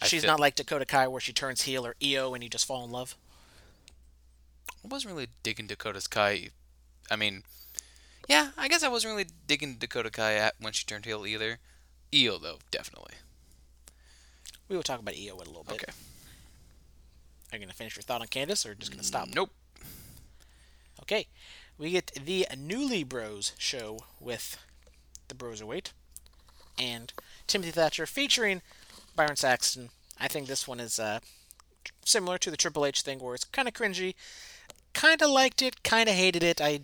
She's not like Dakota Kai where she turns heel or Io and you just fall in love. I wasn't really digging Dakota Kai. I mean, yeah, I guess I wasn't really digging Dakota Kai at when she turned heel either. Io though, definitely. We will talk about Io in a little bit. Okay. Are you going to finish your thought on Candice or just going to stop? Nope. Okay. We get the Newly Bros show with the Bros Broserweight and Timothy Thatcher featuring Byron Saxton. I think this one is uh, similar to the Triple H thing where it's kind of cringy. Kind of liked it, kind of hated it. I,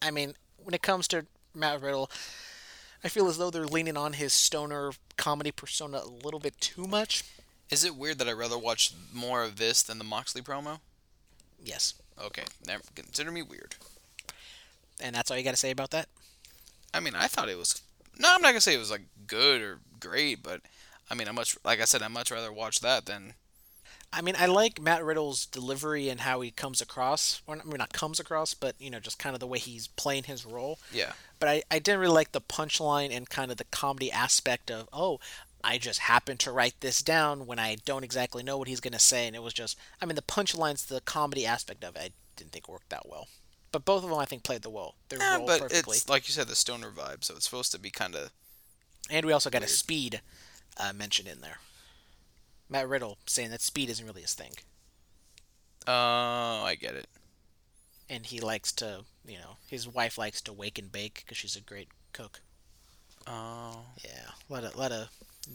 I mean, when it comes to Matt Riddle, I feel as though they're leaning on his stoner comedy persona a little bit too much. Is it weird that I'd rather watch more of this than the Moxley promo? Yes. Okay, never consider me weird. And that's all you got to say about that? I mean, I thought it was. No, I'm not gonna say it was like good or great, but I mean, I much like I said, I much rather watch that than I mean, I like Matt Riddle's delivery and how he comes across. Or, I mean, not comes across, but, you know, just kind of the way he's playing his role. yeah. But I, I didn't really like the punchline and kind of the comedy aspect of, oh, I just happened to write this down when I don't exactly know what he's going to say. And it was just, I mean, the punchlines, the comedy aspect of it, I didn't think worked that well. But both of them, I think, played the well. Their Yeah, role but perfectly. it's like you said, the stoner vibe, so it's supposed to be kind of. And we also got a speed uh, mentioned in there. Matt Riddle saying that speed isn't really his thing. Oh, I get it. and he likes to, you know, his wife likes to wake and bake because she's a great cook. Oh, Yeah, a lot of lot of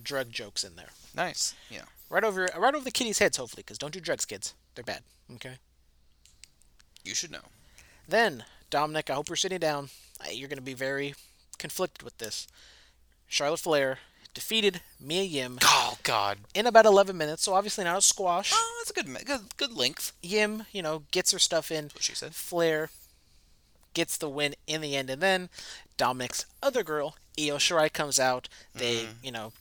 drug jokes in there. nice. Yeah. Right over right over the kiddies' heads, hopefully, because don't do drugs, kids. They're bad. Okay. You should know. Then Dominic, I hope you're sitting down. You're going to be very conflicted with this. Charlotte Flair defeated Mia Yim Oh God. in about 11 minutes, so obviously not a squash. Oh, that's a good, good, good length. Yim, you know, gets her stuff in. What she said. Flair gets the win in the end, and then Dominic's other girl, Io Shirai, comes out. They, mm-hmm. you know,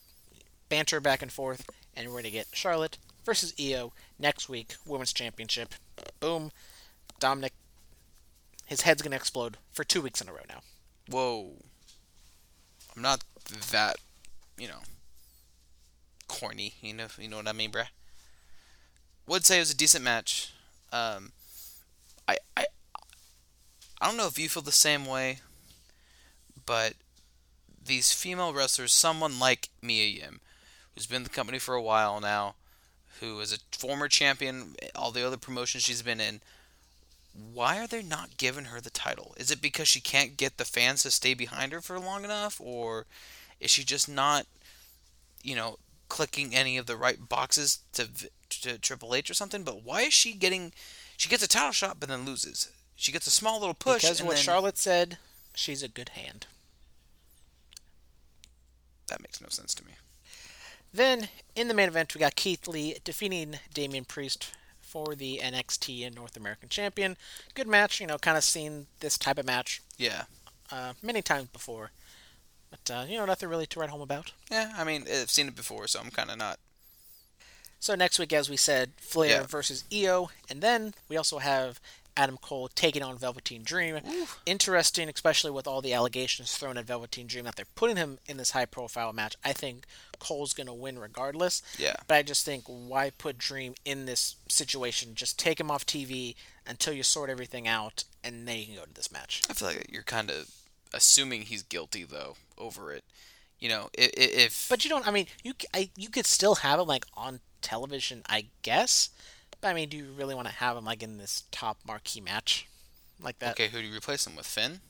banter back and forth, and we're gonna get Charlotte versus Io next week, Women's Championship. Boom, Dominic. His head's gonna explode for two weeks in a row now. Whoa. I'm not that, you know, corny. You know, you know what I mean, bruh. Would say it was a decent match. Um, I, I, I don't know if you feel the same way, but these female wrestlers, someone like Mia Yim, who's been in the company for a while now, who is a former champion, all the other promotions she's been in, why are they not giving her the title? Is it because she can't get the fans to stay behind her for long enough, or is she just not, you know, clicking any of the right boxes to to Triple H or something? But why is she getting? She gets a title shot, but then loses. She gets a small little push. because what then- Charlotte said, she's a good hand. that makes no sense to me. Then in the main event, we got Keith Lee defeating Damian Priest for the NXT and North American Champion. Good match, you know, kind of seen this type of match Yeah, uh, many times before, but uh, you know, nothing really to write home about. yeah. I mean, I've seen it before, so I'm kind of not. So next week, as we said, Flair Yeah. versus Io, and then we also have Adam Cole taking on Velveteen Dream. Interesting, especially with all the allegations thrown at Velveteen Dream that they're putting him in this high-profile match. I think Cole's going to win regardless. Yeah. But I just think why put Dream in this situation? Just take him off TV until you sort everything out, and then you can go to this match. I feel like you're kind of assuming he's guilty though over it. You know, if, if But you don't. I mean, you I, you could still have him like on television, I guess. But I mean, do you really want to have him like in this top marquee match like that? okay, who do you replace him with? Finn?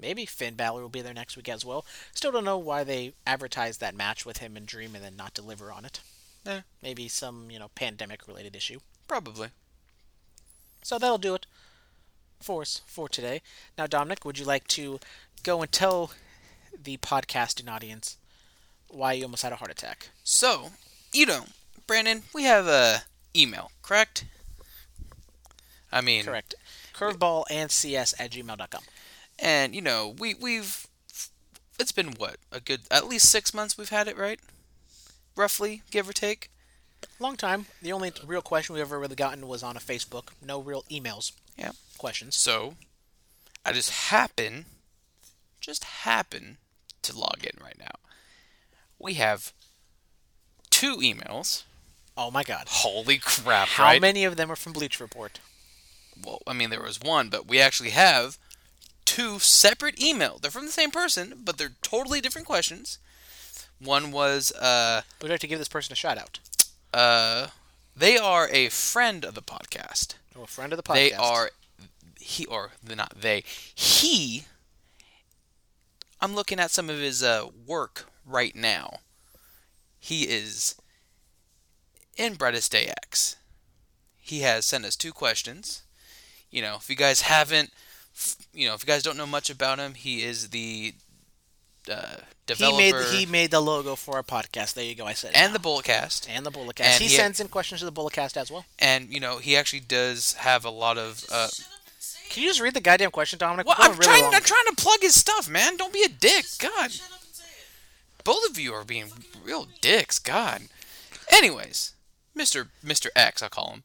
Maybe Finn Balor will be there next week as well. Still don't know why they advertised that match with him and Dream and then not deliver on it. Yeah. Maybe some you know pandemic related issue. Probably. So that'll do it for us for today. Now, Dominic, would you like to go and tell the podcasting audience why you almost had a heart attack? So, you know, Brandon, we have a email, correct? I mean, Correct. Curveball and cs at gmail.com. and you know, we we've it's been what a good at least six months we've had it right, roughly, give or take. Long time. The only real question we've ever really gotten was on a Facebook. No real emails. Yeah. Questions. So, I just happen, just happen to log in right now. We have two emails. Oh my God! Holy crap! How right? many of them are from Bleach Report? Well, I mean, there was one, but we actually have two separate emails. They're from the same person, but they're totally different questions. One was, uh, Would you like to give this person a shout out? uh, they are a friend of the podcast. Oh, a friend of the podcast. They are he or not they. He I'm looking at some of his uh, work right now. He is in Brightest Day X. He has sent us two questions. You know, if you guys haven't, you know, if you guys don't know much about him, he is the uh, He made he made the logo for our podcast. There you go. I said and now. the Bulletcast. and the Bulletcast. and he, he- sends in questions to the Bulletcast as well. And you know, he actually does have a lot of. Uh, Shut up and say Can you just read the goddamn question, Dominic? well, I'm really trying. long. I'm trying to plug his stuff, man. Don't be a dick. God. it. Shut up and say it. both of you are being real dicks. God. Anyways, Mister Mister X, I call him.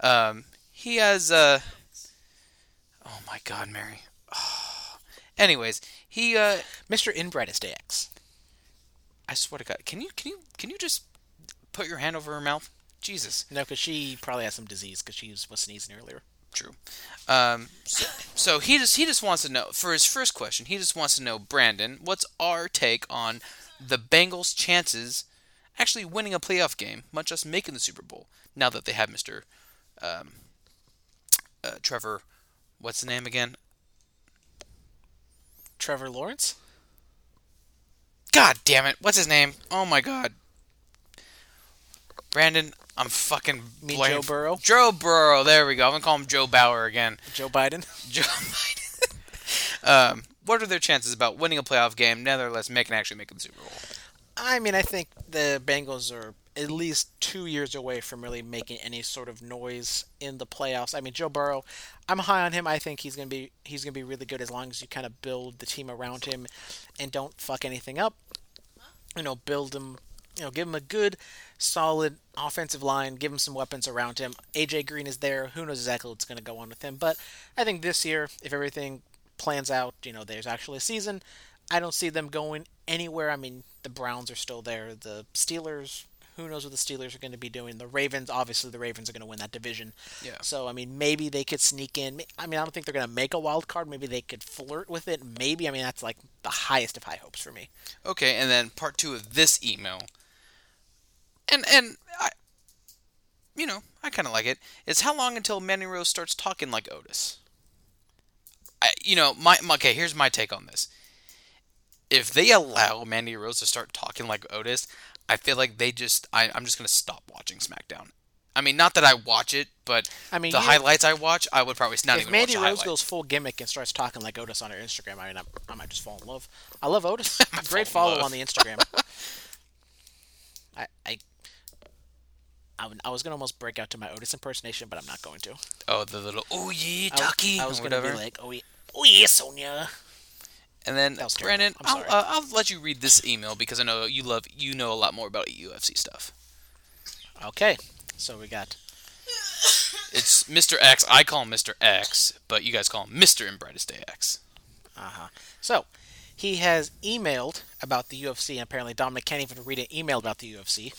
Um, he has. Uh, oh my God, Mary. Anyways, he. Uh, Mr. Inbrightest X. I swear to God, can you can you can you just put your hand over her mouth? Jesus. No, because she probably has some disease because she was, sneezing earlier. True. Um, so, so he just he just wants to know for his first question. He just wants to know, Brandon, what's our take on the Bengals' chances actually winning a playoff game, much less making the Super Bowl? Now that they have Mister um, uh, Trevor, what's the name again? Trevor Lawrence? God damn it! What's his name? Oh my God. Brandon, I'm fucking Me Joe Burrow? Joe Burrow. There we go. I'm gonna call him Joe Bauer again. Joe Biden? Joe Biden. um, what are their chances about winning a playoff game, nevertheless making actually making the Super Bowl? I mean, I think the Bengals are at least two years away from really making any sort of noise in the playoffs. I mean, Joe Burrow, I'm high on him. I think he's gonna be he's gonna be really good as long as you kind of build the team around him and don't fuck anything up. You know, build him. You know, give him a good, solid offensive line. Give him some weapons around him. AJ Green is there. Who knows exactly what's going to go on with him? But I think this year, if everything plans out, you know, there's actually a season. I don't see them going anywhere. I mean, the Browns are still there. The Steelers, who knows what the Steelers are going to be doing? The Ravens, obviously, the Ravens are going to win that division. Yeah. So I mean, maybe they could sneak in. I mean, I don't think they're going to make a wild card. Maybe they could flirt with it. Maybe. I mean, that's like the highest of high hopes for me. Okay, and then part two of this email, and and I, you know, I kind of like it. Is how long until Mandy Rose starts talking like Otis? I, you know, my, my okay. Here's my take on this. If they allow Mandy Rose to start talking like Otis, I feel like they just. I, I'm just gonna stop watching SmackDown. I mean, not that I watch it, but I mean, the you- highlights I watch, I would probably not if even Mandy watch Rose goes full gimmick and starts talking like Otis on her Instagram, I mean, I, I might just fall in love. I love Otis. Great follow on the Instagram. I, I, I, I was gonna almost break out to my Otis impersonation, but I'm not going to. oh, the little oh yeah, I, was- Ducky, I was gonna whatever. be like, oh yeah, oh yeah, Sonia. And then That was terrible. Brandon, I'll, uh, I'll let you read this email because I know you love you know a lot more about UFC stuff. Okay, so we got It's Mr. X. I call him Mr. X, but you guys call him Mr. in Brightest Day X. uh huh. so he has emailed about the UFC, and apparently Dominic can't even read an email about the UFC.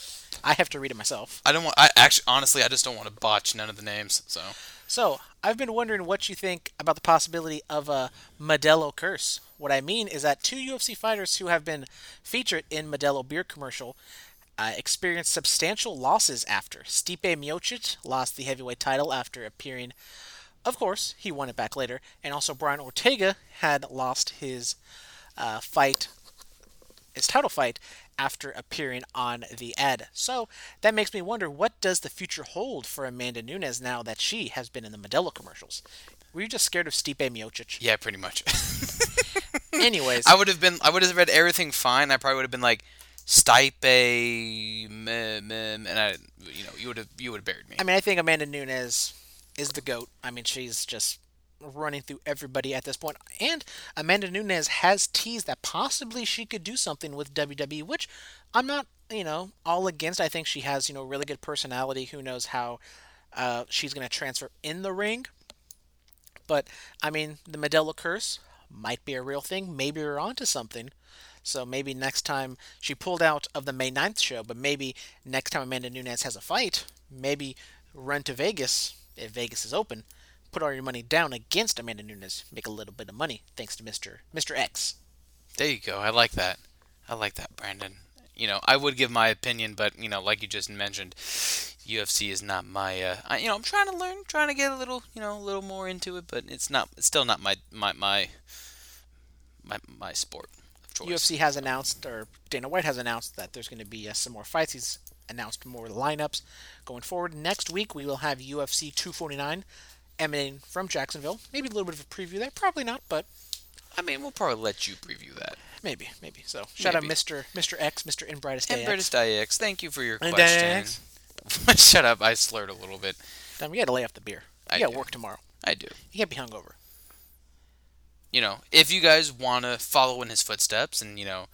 I have to read it myself. I don't want. I actually, honestly, I just don't want to botch none of the names. So So, I've been wondering what you think about the possibility of a Modelo curse. What I mean is that two UFC fighters who have been featured in Modelo beer commercial uh, experienced substantial losses after. Stipe Miocic lost the heavyweight title after appearing. Of course, he won it back later, and also Brian Ortega had lost his uh, fight, his title fight, after appearing on the ad. So that makes me wonder, what does the future hold for Amanda Nunes now that she has been in the Modelo commercials? Were you just scared of Stipe Miocic? yeah, pretty much. Anyways, I would have been. I would have read everything fine. I probably would have been like Stipe, meh, meh, and I, you know, you would have you would have buried me. I mean, I think Amanda Nunes is the goat. I mean, she's just running through everybody at this point. And Amanda Nunes has teased that possibly she could do something with WWE, which I'm not, you know, all against. I think she has, you know, really good personality. Who knows how uh, she's going to transfer in the ring. But I mean, the Modelo curse might be a real thing. Maybe we're onto something. So maybe next time she pulled out of the May 9th show, but maybe next time Amanda Nunes has a fight, maybe run to Vegas if Vegas is open. Put all your money down against Amanda Nunes, make a little bit of money thanks to Mr. Mr. X. There you go. I like that. I like that, Brandon. You know, I would give my opinion, but you know, like you just mentioned, UFC is not my. Uh, I, you know, I'm trying to learn, trying to get a little, you know, a little more into it, but it's not. It's still not my my my my, my sport of choice. UFC has announced, or Dana White has announced that there's going to be uh, some more fights. He's announced more lineups going forward. Next week we will have UFC 249 emanating from Jacksonville. Maybe a little bit of a preview there. Probably not, but I mean, we'll probably let you preview that. maybe, maybe. So shout Maybe. out Mr. Mr. X, Mr. In Brightest And Day British X, thank you for your And question. Shut up! I slurred a little bit. Then we got to lay off the beer. I You got to work tomorrow. I do. You can't be hungover. you know, if you guys want to follow in his footsteps and, you know,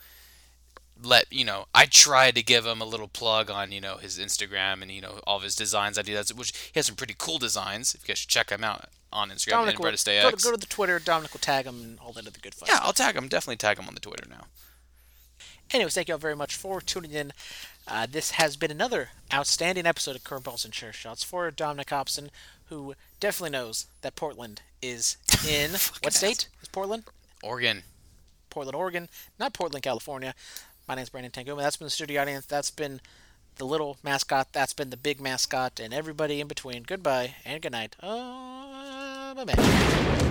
let, you know, I tried to give him a little plug on, you know, his Instagram and, you know, all of his designs I do that he does, which he has some pretty cool designs. If you guys should check him out on Instagram, Dominic and will, go, to, go to the Twitter. Dominic will tag him and all that other good fun. Yeah, stuff. I'll tag him. Definitely tag him on the Twitter now. Anyways, thank you all very much for tuning in. Uh, this has been another outstanding episode of Curveballs and Chair Shots for Dominic Hobson, who definitely knows that Portland is in what state is Portland? Oregon. Portland, Oregon, not Portland, California. My name's Brandon Tanguma. That's been the studio audience. That's been the little mascot. That's been the big mascot, and everybody in between. Goodbye and good night. Uh, bye bye.